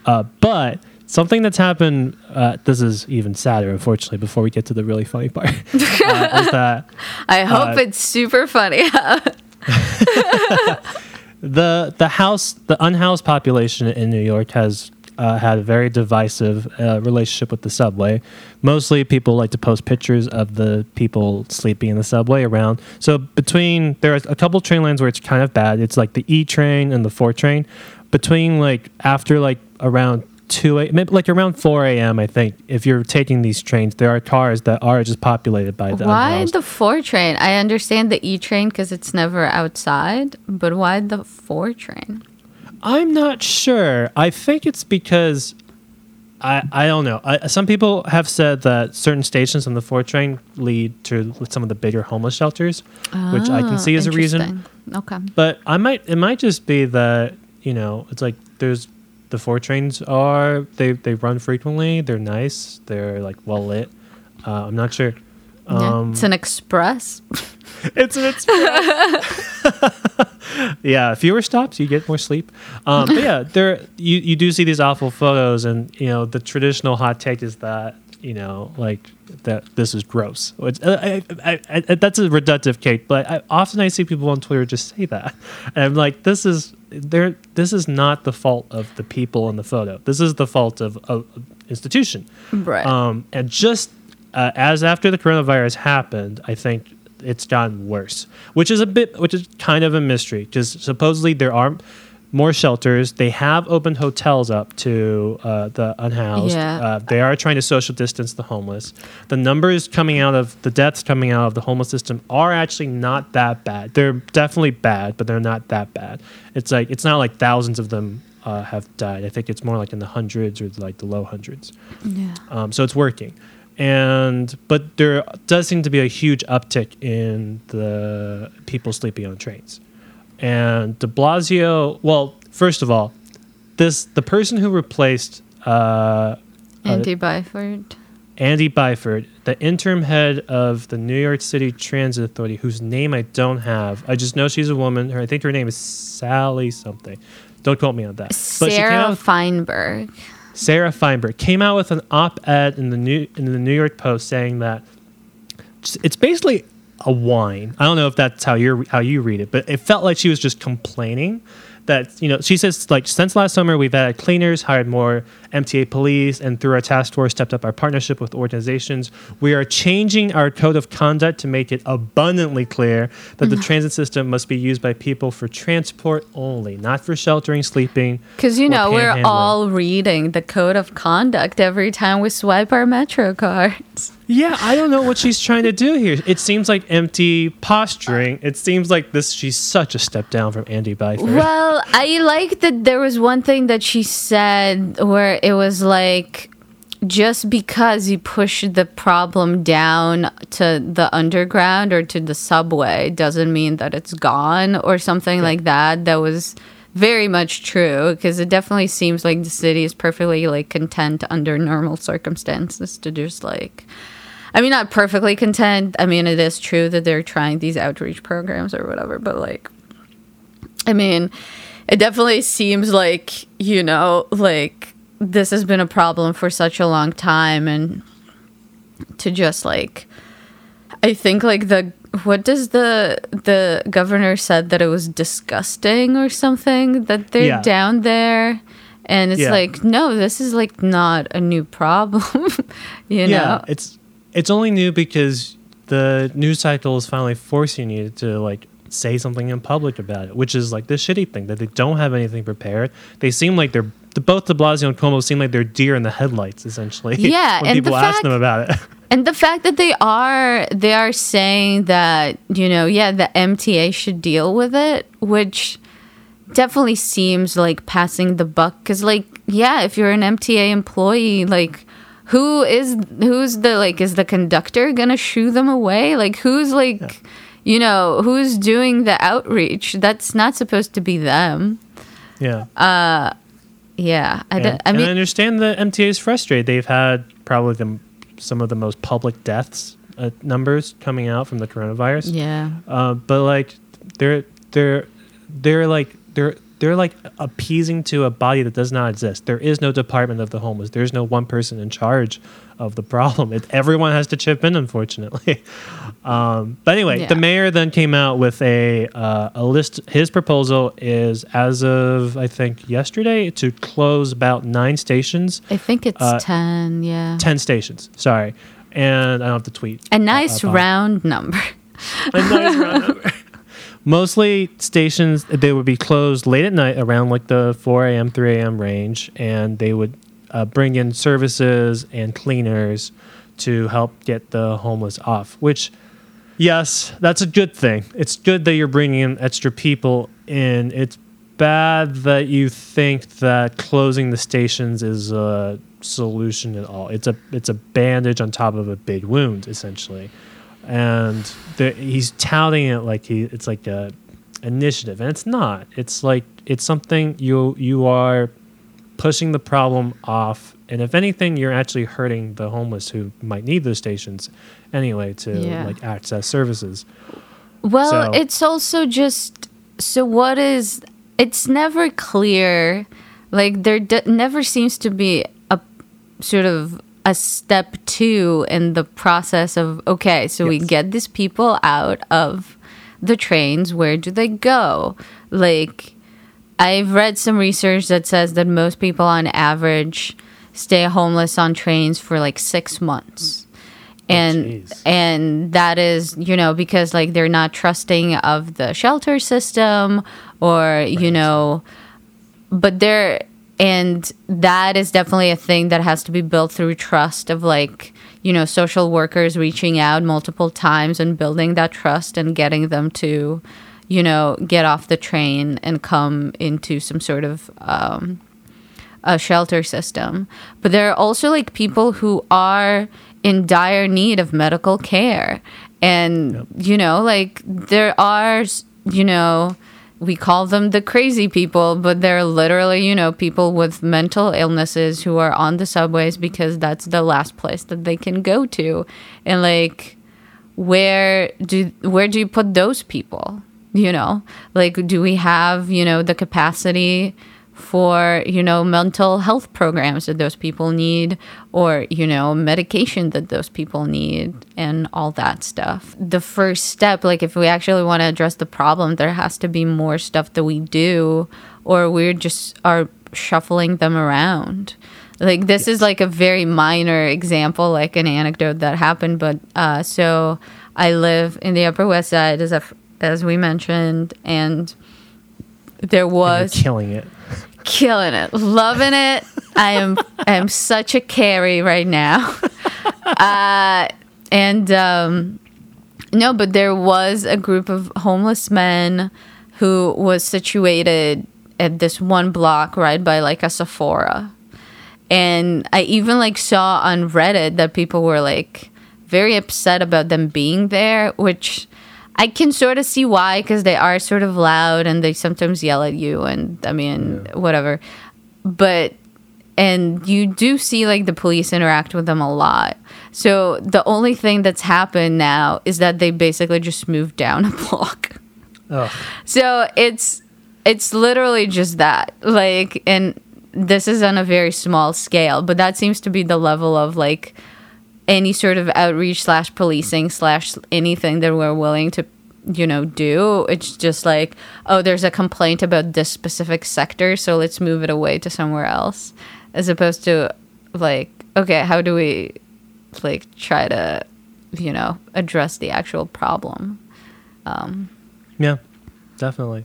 Uh, but something that's happened uh, this is even sadder unfortunately before we get to the really funny part uh, is that i hope uh, it's super funny. The the house the unhoused population in New York has uh, had a very divisive uh, relationship with the subway. Mostly, people like to post pictures of the people sleeping in the subway around. So between there are a couple train lines where it's kind of bad. It's like the E train and the four train. Between like after like around two a maybe like around four a.m. I think if you're taking these trains, there are cars that are just populated by the why unhoused. the four train i understand the e train because it's never outside but why the four train I'm not sure. I think it's because I I don't know. I, some people have said that certain stations on the four train lead to some of the bigger homeless shelters, which I can see as a reason. Ah, okay But I might it might just be that you know it's like there's the four trains are they they run frequently. They're nice. They're like well lit. Uh, I'm not sure. Um, it's an express it's an express. yeah, fewer stops, you get more sleep. Um, but yeah, there you, you do see these awful photos, and you know the traditional hot take is that you know, like that this is gross. Uh, I, I, I, that's a reductive cake, but I, often I see people on Twitter just say that, and I'm like, this is there. This is not the fault of the people in the photo. This is the fault of a institution. Right. Um, and just uh, as after the coronavirus happened, I think it's gotten worse, which is a bit, which is kind of a mystery because supposedly there are more shelters. They have opened hotels up to uh, the unhoused. Yeah. Uh, they are trying to social distance the homeless. The numbers coming out of the deaths coming out of the homeless system are actually not that bad. They're definitely bad, but they're not that bad. It's like it's not like thousands of them uh, have died. I think it's more like in the hundreds or like the low hundreds. yeah. Um, so it's working. And but there does seem to be a huge uptick in the people sleeping on trains. And De Blasio, well, first of all, this the person who replaced uh, uh, Andy Byford. Andy Byford, the interim head of the New York City Transit Authority, whose name I don't have. I just know she's a woman. Her, I think her name is Sally something. Don't quote me on that. But she came Sarah Feinberg. Sarah Feinberg came out with an op-ed in the new in the New York Post saying that it's basically a whine. I don't know if that's how you how you read it, but it felt like she was just complaining that you know she says like since last summer we've added cleaners, hired more MTA police, and through our task force stepped up our partnership with organizations. We are changing our code of conduct to make it abundantly clear that the mm-hmm. transit system must be used by people for transport only, not for sheltering, sleeping. Because, you know, we're all reading the code of conduct every time we swipe our Metro cards. Yeah, I don't know what she's trying to do here. It seems like empty posturing. It seems like this. She's such a step down from Andy Byford. Well, I like that there was one thing that she said where it was like, just because you push the problem down to the underground or to the subway doesn't mean that it's gone or something like that. That was very much true because it definitely seems like the city is perfectly like content under normal circumstances to just like I mean not perfectly content. I mean it is true that they're trying these outreach programs or whatever, but like I mean, it definitely seems like, you know, like this has been a problem for such a long time and to just like I think like the what does the the governor said that it was disgusting or something that they're Yeah. down there and it's Yeah. like no this is like not a new problem you yeah, know it's it's only new because the news cycle is finally forcing you to like say something in public about it, which is like the shitty thing that they don't have anything prepared. They seem like they're the both De Blasio and Cuomo seem like they're deer in the headlights, essentially. Yeah, when and the people ask fact- them about it. And the fact that they are they are saying that, you know, yeah, the MTA should deal with it, which definitely seems like passing the buck cuz like yeah, if you're an MTA employee, like who is who's the like is the conductor going to shoo them away? Like who's like you know, who's doing the outreach? That's not supposed to be them. yeah. Uh, Yeah, I, And, I mean I understand the MTA is frustrated. They've had probably the, some of the most public deaths uh, numbers coming out from the coronavirus. yeah. Uh, but like they're they're they're like they're they're like appeasing to a body that does not exist. There is no department of the homeless. There's no one person in charge of the problem. It, everyone has to chip in, unfortunately. Um, but anyway, Yeah. the mayor then came out with a uh, a list. His proposal is as of I think yesterday to close about nine stations, I think it's Uh, 10, yeah. ten stations. Sorry, and I don't have to tweet. A nice on- round number. a nice round number. Mostly stations they would be closed late at night around like the 4 a.m. 3 a.m. range, and they would uh, bring in services and cleaners to help get the homeless off. Which, yes, that's a good thing. It's good that you're bringing in extra people in. It's bad that you think that closing the stations is a solution at all. It's a it's a bandage on top of a big wound, essentially and the, he's touting it like he it's like a initiative. And it's not. It's like it's something you you are pushing the problem off. And if anything you're actually hurting the homeless who might need those stations anyway to Yeah. like access services. Well, So- it's also just so what is it's never clear like there d- never seems to be a sort of a step two in the process of okay, so we get these people out of the trains. Where do they go? Like, I've read some research that says that most people on average stay homeless on trains for like six months. Oh, and jeez. and that is, you know, because like they're not trusting of the shelter system or, you know, but there and that is definitely a thing that has to be built through trust of like you know social workers reaching out multiple times and building that trust and getting them to you know get off the train and come into some sort of um, a shelter system. But there are also like people who are in dire need of medical care. And you know like there are you know we call them the crazy people, but they're literally, you know, people with mental illnesses who are on the subways because that's the last place that they can go to. And like where do where do you put those people? You know? Like do we have, you know, the capacity for, you know, mental health programs that those people need or, you know, medication that those people need and all that stuff. The first step, like if we actually want to address the problem, there has to be more stuff that we do or we're just are shuffling them around. Like this is like a very minor example, like an anecdote that happened, but uh so I live in the Upper West Side as a, as we mentioned and there was killing it. killing it, loving it. I am I am such a carry right now. Uh, and um, no, but there was a group of homeless men who was situated at this one block right by like a Sephora. And I even like saw on Reddit that people were like very upset about them being there, which I can sort of see why because they are sort of loud and they sometimes yell at you and I mean whatever. But and you do see like the police interact with them a lot. So the only thing that's happened now is that they basically just moved down a block. Ugh. So it's it's literally just that. Like and this is on a very small scale, but that seems to be the level of like any sort of outreach slash policing slash anything that we're willing to you know do it's just like oh there's a complaint about this specific sector so let's move it away to somewhere else as opposed to like okay how do we like try to you know address the actual problem um Yeah, definitely.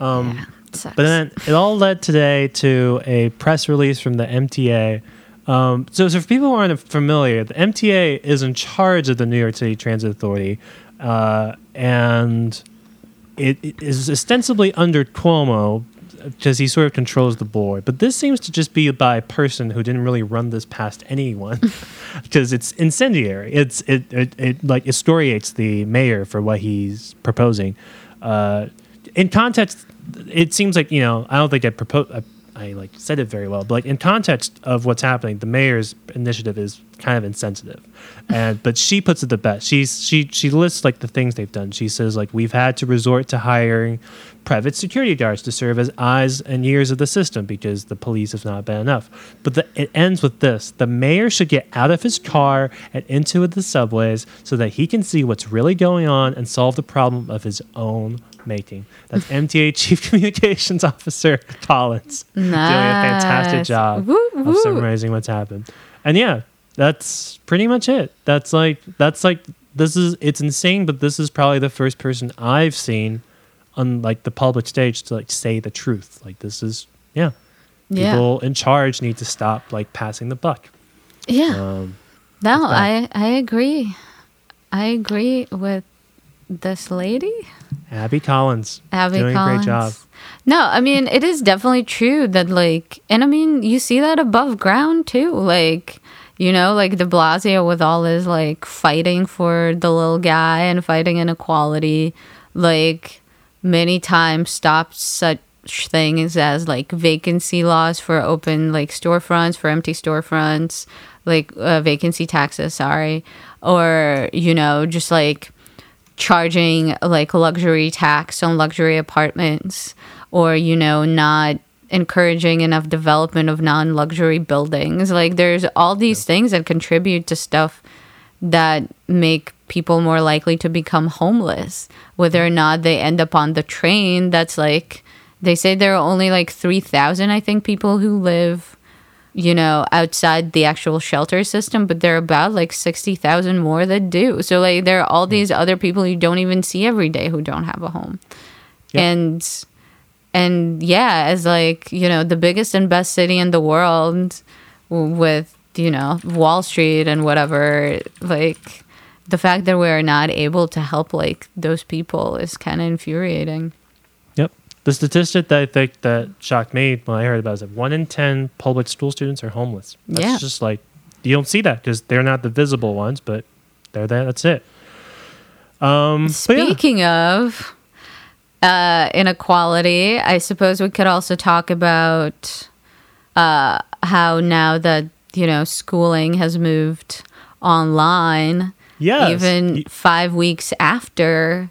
Um, Sucks. But then it all led today to a press release from the MTA. Um, so, so for people who aren't familiar, the MTA is in charge of the New York City Transit Authority, uh, and it, it is ostensibly under Cuomo because he sort of controls the board. But this seems to just be by a person who didn't really run this past anyone because it's incendiary. It's it, it it like excoriates the mayor for what he's proposing. Uh, in context, it seems like you know I don't think I propose. I, like said it very well, but like in context of what's happening, the mayor's initiative is kind of insensitive, and but she puts it the best. She's she she lists like the things they've done. She says like we've had to resort to hiring private security guards to serve as eyes and ears of the system because the police have not been enough. But the, it ends with this: the mayor should get out of his car and into the subways so that he can see what's really going on and solve the problem of his own making. That's MTA Chief Communications Officer Collins doing a fantastic job Woo, of summarizing what's happened. And yeah, that's pretty much it. That's like that's like this is it's insane, but this is probably the first person I've seen on like the public stage to like say the truth. Like this is yeah. Yeah. People in charge need to stop like passing the buck. yeah Um, no i i agree i agree with this lady Abbey Collins Abbey doing Collins. a great job. No, I mean it is definitely true that like, and I mean you see that above ground too. Like, you know, like De Blasio with all his like fighting for the little guy and fighting inequality, like many times stopped such things as like vacancy laws for open like storefronts for empty storefronts, like uh, vacancy taxes. Sorry, or you know just like charging like luxury tax on luxury apartments or you know not encouraging enough development of non-luxury buildings. Like there's all these things that contribute to stuff that make people more likely to become homeless. Whether or not they end up on the train that's like they say there are only like 3000 i think people who live you know outside the actual shelter system but there are about like 60,000 more that do so like there are all hmm. these other people you don't even see every day who don't have a home Yep. and and yeah as like you know the biggest and best city in the world with you know wall street and whatever like the fact that we're not able to help like those people is kind of infuriating. The statistic that I think that shocked me when I heard about it is that one in ten public school students are homeless. That's Yeah. just like you don't see that because they're not the visible ones, but they're there. That's it. Um, but yeah. Speaking of uh, inequality, I suppose we could also talk about uh, how now that you know schooling has moved online, Yes. even Y- five weeks after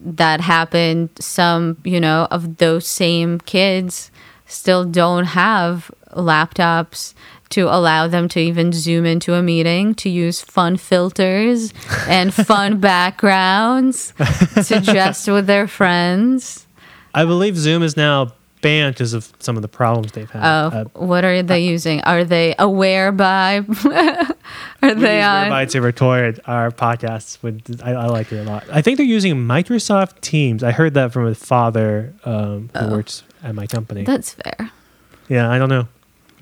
that happened, some you know of those same kids still don't have laptops to allow them to even zoom into a meeting to use fun filters and fun backgrounds to jest with their friends. I believe Zoom is now banned because of some of the problems they've had. Oh, Uh, what are they using? Are they aware by? are they on? To record our podcasts. With, I, I like it a lot. I think they're using Microsoft Teams. I heard that from a father um, who Oh. works at my company. That's fair. Yeah, I don't know,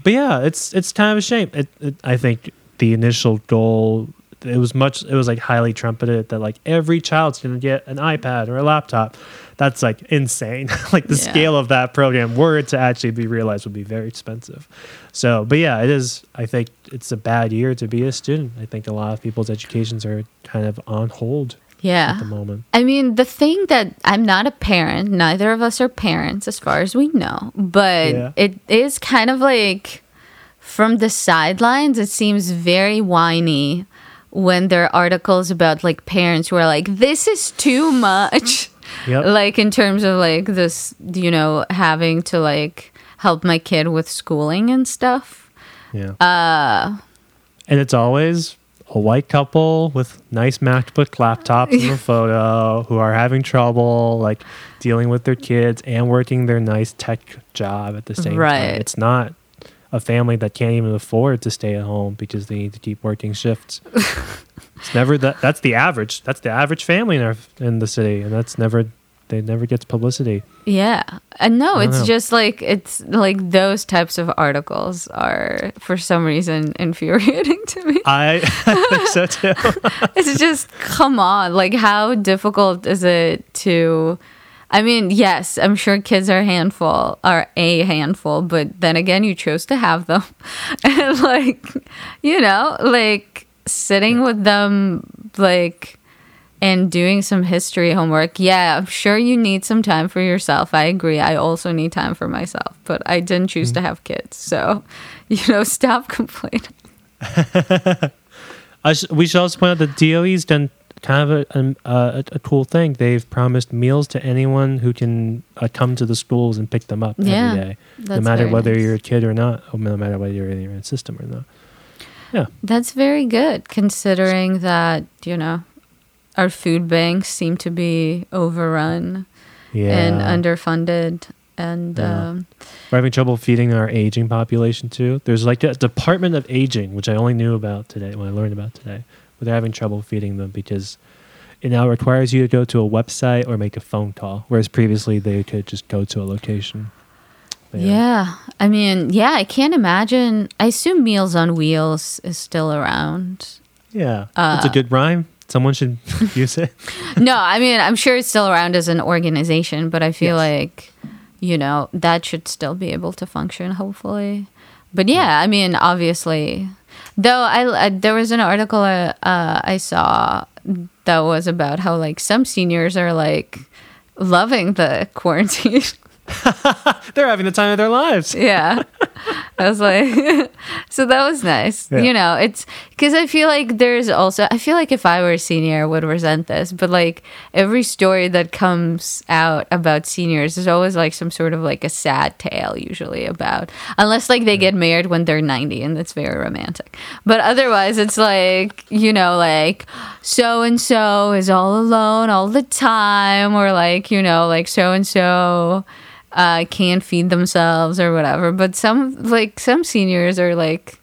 but yeah, it's it's kind of a shame. It, it, I think the initial goal it was much it was like highly trumpeted that like every child's gonna get an iPad or a laptop. That's like insane. like the Yeah. scale of that program, were it to actually be realized, would be very expensive. So, but yeah, it is. I think it's a bad year to be a student. I think a lot of people's educations are kind of on hold Yeah. at the moment. I mean, the thing that I'm not a parent, neither of us are parents as far as we know, but Yeah. it is kind of like from the sidelines, it seems very whiny when there are articles about like parents who are like, this is too much. Yep. like in terms of like this, you know, having to like help my kid with schooling and stuff. Yeah. Uh, and it's always a white couple with nice MacBook laptops in the photo who are having trouble like dealing with their kids and working their nice tech job at the same Right. time. It's not a family that can't even afford to stay at home because they need to keep working shifts. it's never that. That's the average. That's the average family in our in the city, and that's never. They never gets publicity. Yeah. And no, it's know. just like it's like those types of articles are for some reason infuriating to me. I, I think so too. It's just come on, like how difficult is it to I mean, yes, I'm sure kids are a handful, are a handful, but then again, you chose to have them. and like, you know, like sitting with them like and doing some history homework. Yeah, I'm sure you need some time for yourself. I agree. I also need time for myself, but I didn't choose to have kids. So, you know, stop complaining. I sh- we should also point out that DOE's done kind of a, a, a cool thing. They've promised meals to anyone who can uh, come to the schools and pick them up Yeah, every day, no matter whether nice. you're a kid or not, or no matter whether you're in your system or not. Yeah, That's very good considering that, you know, our food banks seem to be overrun yeah. and underfunded and Yeah. um, We're having trouble feeding our aging population too. There's like a Department of Aging, which I only knew about today when I learned about today. But they're having trouble feeding them because it now requires you to go to a website or make a phone call, whereas previously they could just go to a location. Yeah. I mean, yeah, I can't imagine. I assume Meals on Wheels is still around. Yeah, Uh, it's a good rhyme. Someone should use it. no, I mean, I'm sure it's still around as an organization, but I feel Yes. like, you know, that should still be able to function, hopefully. But yeah, I mean, obviously, though, I, I there was an article uh, uh, I saw that was about how like some seniors are like loving the quarantine. They're having the time of their lives. yeah i was like so that was nice Yeah. you know it's because i feel like there's also i feel like if i were a senior i would resent this but like every story that comes out about seniors is always like some sort of like a sad tale usually about unless like they get married when they're 90 and that's very romantic but otherwise it's like you know like so and so is all alone all the time or like you know like so and so uh, can't feed themselves or whatever. But some like some seniors are like,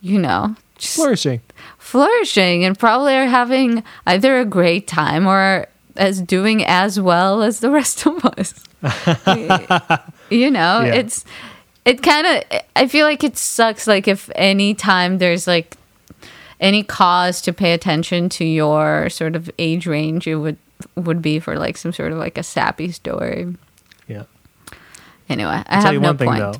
you know, Flourishing. flourishing and probably are having either a great time or as doing as well as the rest of us. you know, Yeah. it's it kind of I feel like it sucks like if any time there's like any cause to pay attention to your sort of age range it would would be for like some sort of like a sappy story. Yeah. Anyway, I I'll tell have you no one thing point. though.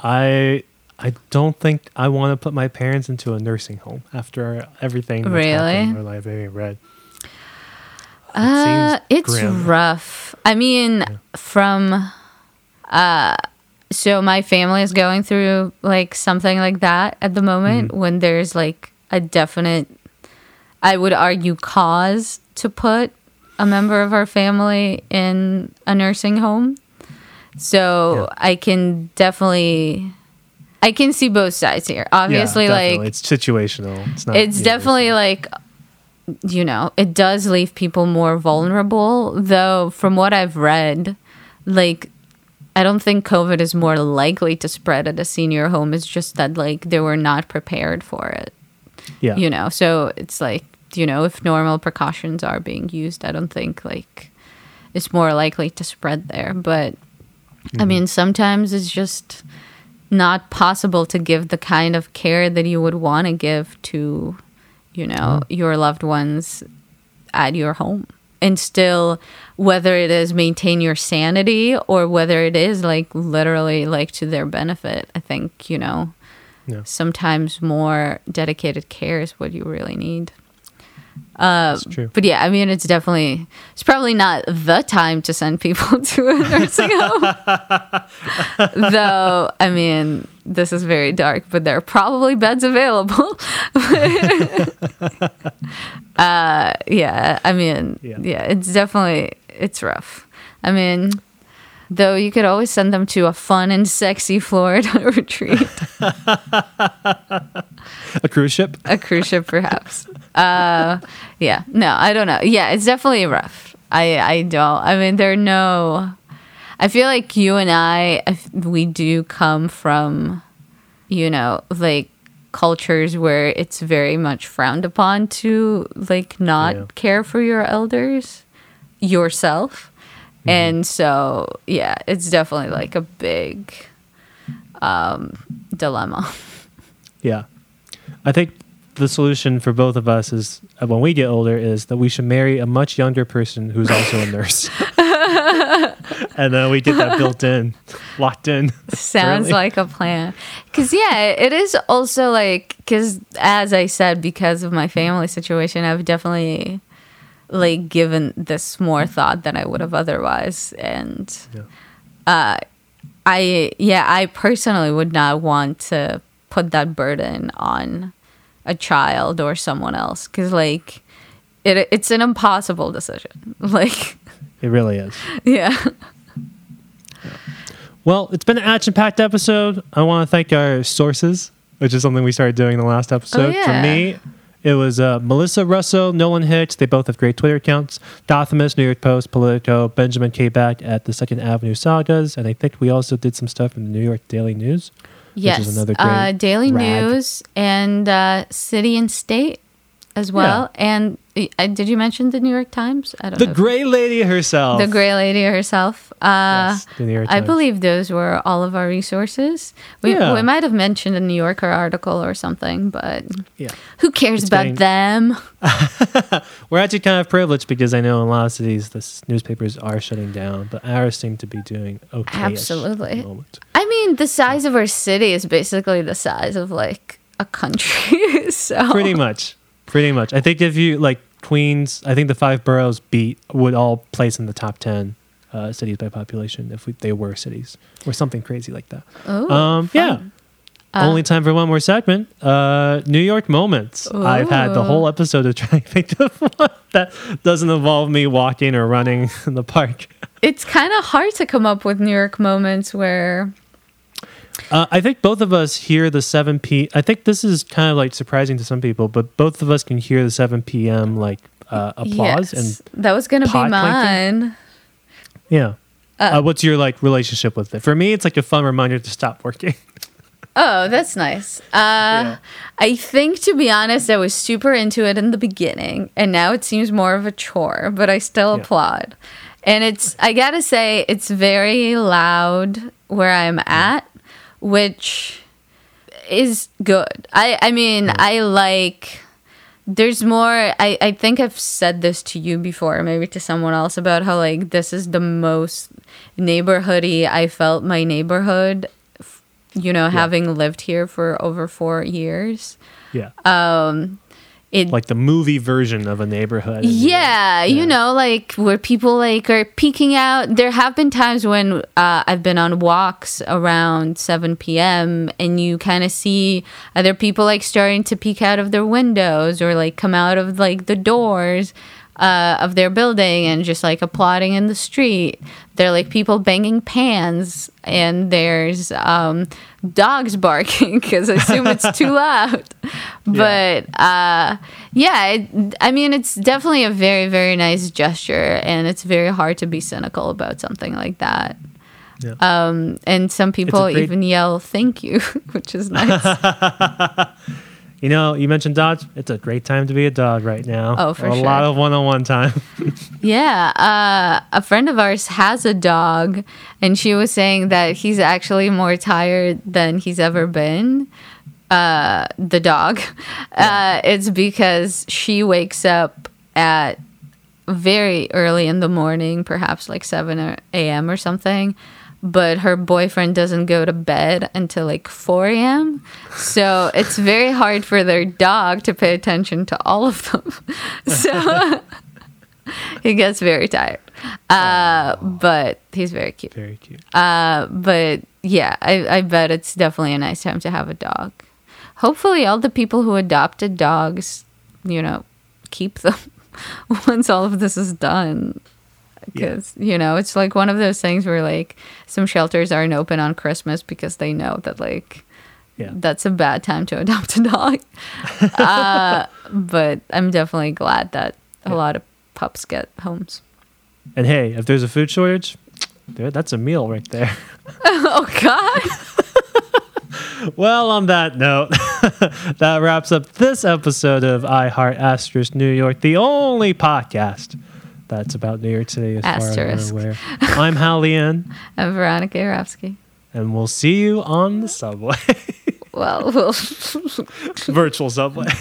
I I don't think I want to put my parents into a nursing home after everything that's Really? happened in their life. I read. It Uh, it's grim. rough. I mean, from uh, so my family is going through like something like that at the moment Mm-hmm. when there's like a definite, I would argue, cause to put a member of our family in a nursing home. So Yeah. I can definitely, I can see both sides here. Obviously, yeah, like it's situational. It's not. it's definitely like you know it does leave people more vulnerable though from what i've read like i don't think covid is more likely to spread at a senior home it's just that like they were not prepared for it yeah. you know so it's like you know if normal precautions are being used i don't think like it's more likely to spread there but i mean mm-hmm. sometimes it's just not possible to give the kind of care that you would want to give to you know mm-hmm. your loved ones at your home. And still whether it is maintain your sanity or whether it is like literally like to their benefit i think you know Yeah. sometimes more dedicated care is what you really need Uh, true. but yeah, I mean, it's definitely, it's probably not the time to send people to a nursing home. Though, I mean, this is very dark, but there are probably beds available. uh, yeah, I mean, Yeah. yeah. it's definitely, it's rough. I mean, though you could always send them to a fun and sexy Florida retreat. A cruise ship. a cruise ship perhaps uh yeah no i don't know yeah it's definitely rough i i don't i mean there are no i feel like you and i we do come from you know like cultures where it's very much frowned upon to like not Yeah. care for your elders yourself and so yeah it's definitely like a big um dilemma Yeah. I think the solution for both of us is uh, when we get older is that we should marry a much younger person who's also a nurse. and then we get that built in, locked in. Sounds like a plan. Because, yeah, it is also like, because as I said, because of my family situation, I've definitely like given this more thought than I would have otherwise. And Yeah. Uh, I, yeah, I personally would not want to put that burden on a child or someone else because, like, it, it's an impossible decision. Like, It really is. yeah. Well, it's been an action packed episode. I want to thank our sources, which is something we started doing in the last episode. yeah. For me, it was uh, Melissa Russo, Nolan Hicks. They both have great Twitter accounts. Gothamist, New York Post, Politico, Benjamin Kabak at the Second Avenue Sagas. And I think we also did some stuff in the New York Daily News. Yes, is another uh, great Daily rag. News and uh, City and State as well. And uh, did you mention the New York Times? I don't The know. Gray Lady herself. the Gray Lady herself. Uh, Yes, the New York Times. I believe those were all of our resources. We, Yeah. we might have mentioned a New Yorker article or something, but Yeah. who cares It's about them? We're actually kind of privileged because I know in a lot of cities the newspapers are shutting down, but ours seem to be doing okay. Absolutely. moment. I mean, the size of our city is basically the size of like a country. so Pretty much. Pretty much. I think if you like Queens, I think the five boroughs beat would all place in the top 10 uh, cities by population if we, they were cities or something crazy like that. Ooh, um, yeah. fun. Only time for one more segment. Uh, New York moments. I've had the whole episode to try and think of one that doesn't involve me walking or running in the park. It's kind of hard to come up with New York moments where Uh, I think both of us hear the 7 p. I think this is kind of like surprising to some people, but both of us can hear the 7 p.m. like uh, applause yes, and that was gonna be pot clinking? mine. yeah. Uh, what's your like relationship with it? For me, it's like a fun reminder to stop working. Oh, that's nice. Uh, I think, to be honest, I was super into it in the beginning, and now it seems more of a chore, but I still Yeah. applaud. And it's, I gotta say, it's very loud where I'm at, which is good. I, I mean, I like. There's more. I, I think I've said this to you before, maybe to someone else, about how, like, this is the most neighborhoody I felt my neighborhood you know, having lived here for over four years. yeah. Um, It like the movie version of a neighborhood. York. yeah, you know, like where people like are peeking out. There have been times when uh, I've been on walks around 7 p.m. and you kind of see other people like starting to peek out of their windows or like come out of like the doors uh, of their building and just like applauding in the street. They're like people banging pans and there's um, dogs barking because I assume it's too loud. But uh, yeah, it, I mean, it's definitely a very, very nice gesture, and it's very hard to be cynical about something like that. Yeah. Um, and some people great- even yell "thank you," which is nice. You know, you mentioned dogs. It's a great time to be a dog right now. Oh, for a sure. lot of one-on-one time. yeah, uh, a friend of ours has a dog, and she was saying that he's actually more tired than he's ever been. Uh, the dog. Uh, it's because she wakes up at very early in the morning, perhaps like 7 a.m. or something. But her boyfriend doesn't go to bed until like 4 a.m. So it's very hard for their dog to pay attention to all of them. So he gets very tired. Uh, but he's very cute. Very cute. Uh, but yeah, I, I bet it's definitely a nice time to have a dog. Hopefully, all the people who adopted dogs, you know, keep them once all of this is done. Because, you know, it's like one of those things where, like, some shelters aren't open on Christmas because they know that, like, Yeah. that's a bad time to adopt a dog. uh, but I'm definitely glad that a lot of pups get homes. And hey, if there's a food shortage, there, that's a meal right there. Oh, God. Well, on that note, that wraps up this episode of I Heart Asterisk New York, the only podcast that's about New York City as Asterisk. far as I'm aware. I'm Hal Leon, I'm Veronica Yarovsky. and we'll see you on the subway, Well, we'll. virtual subway.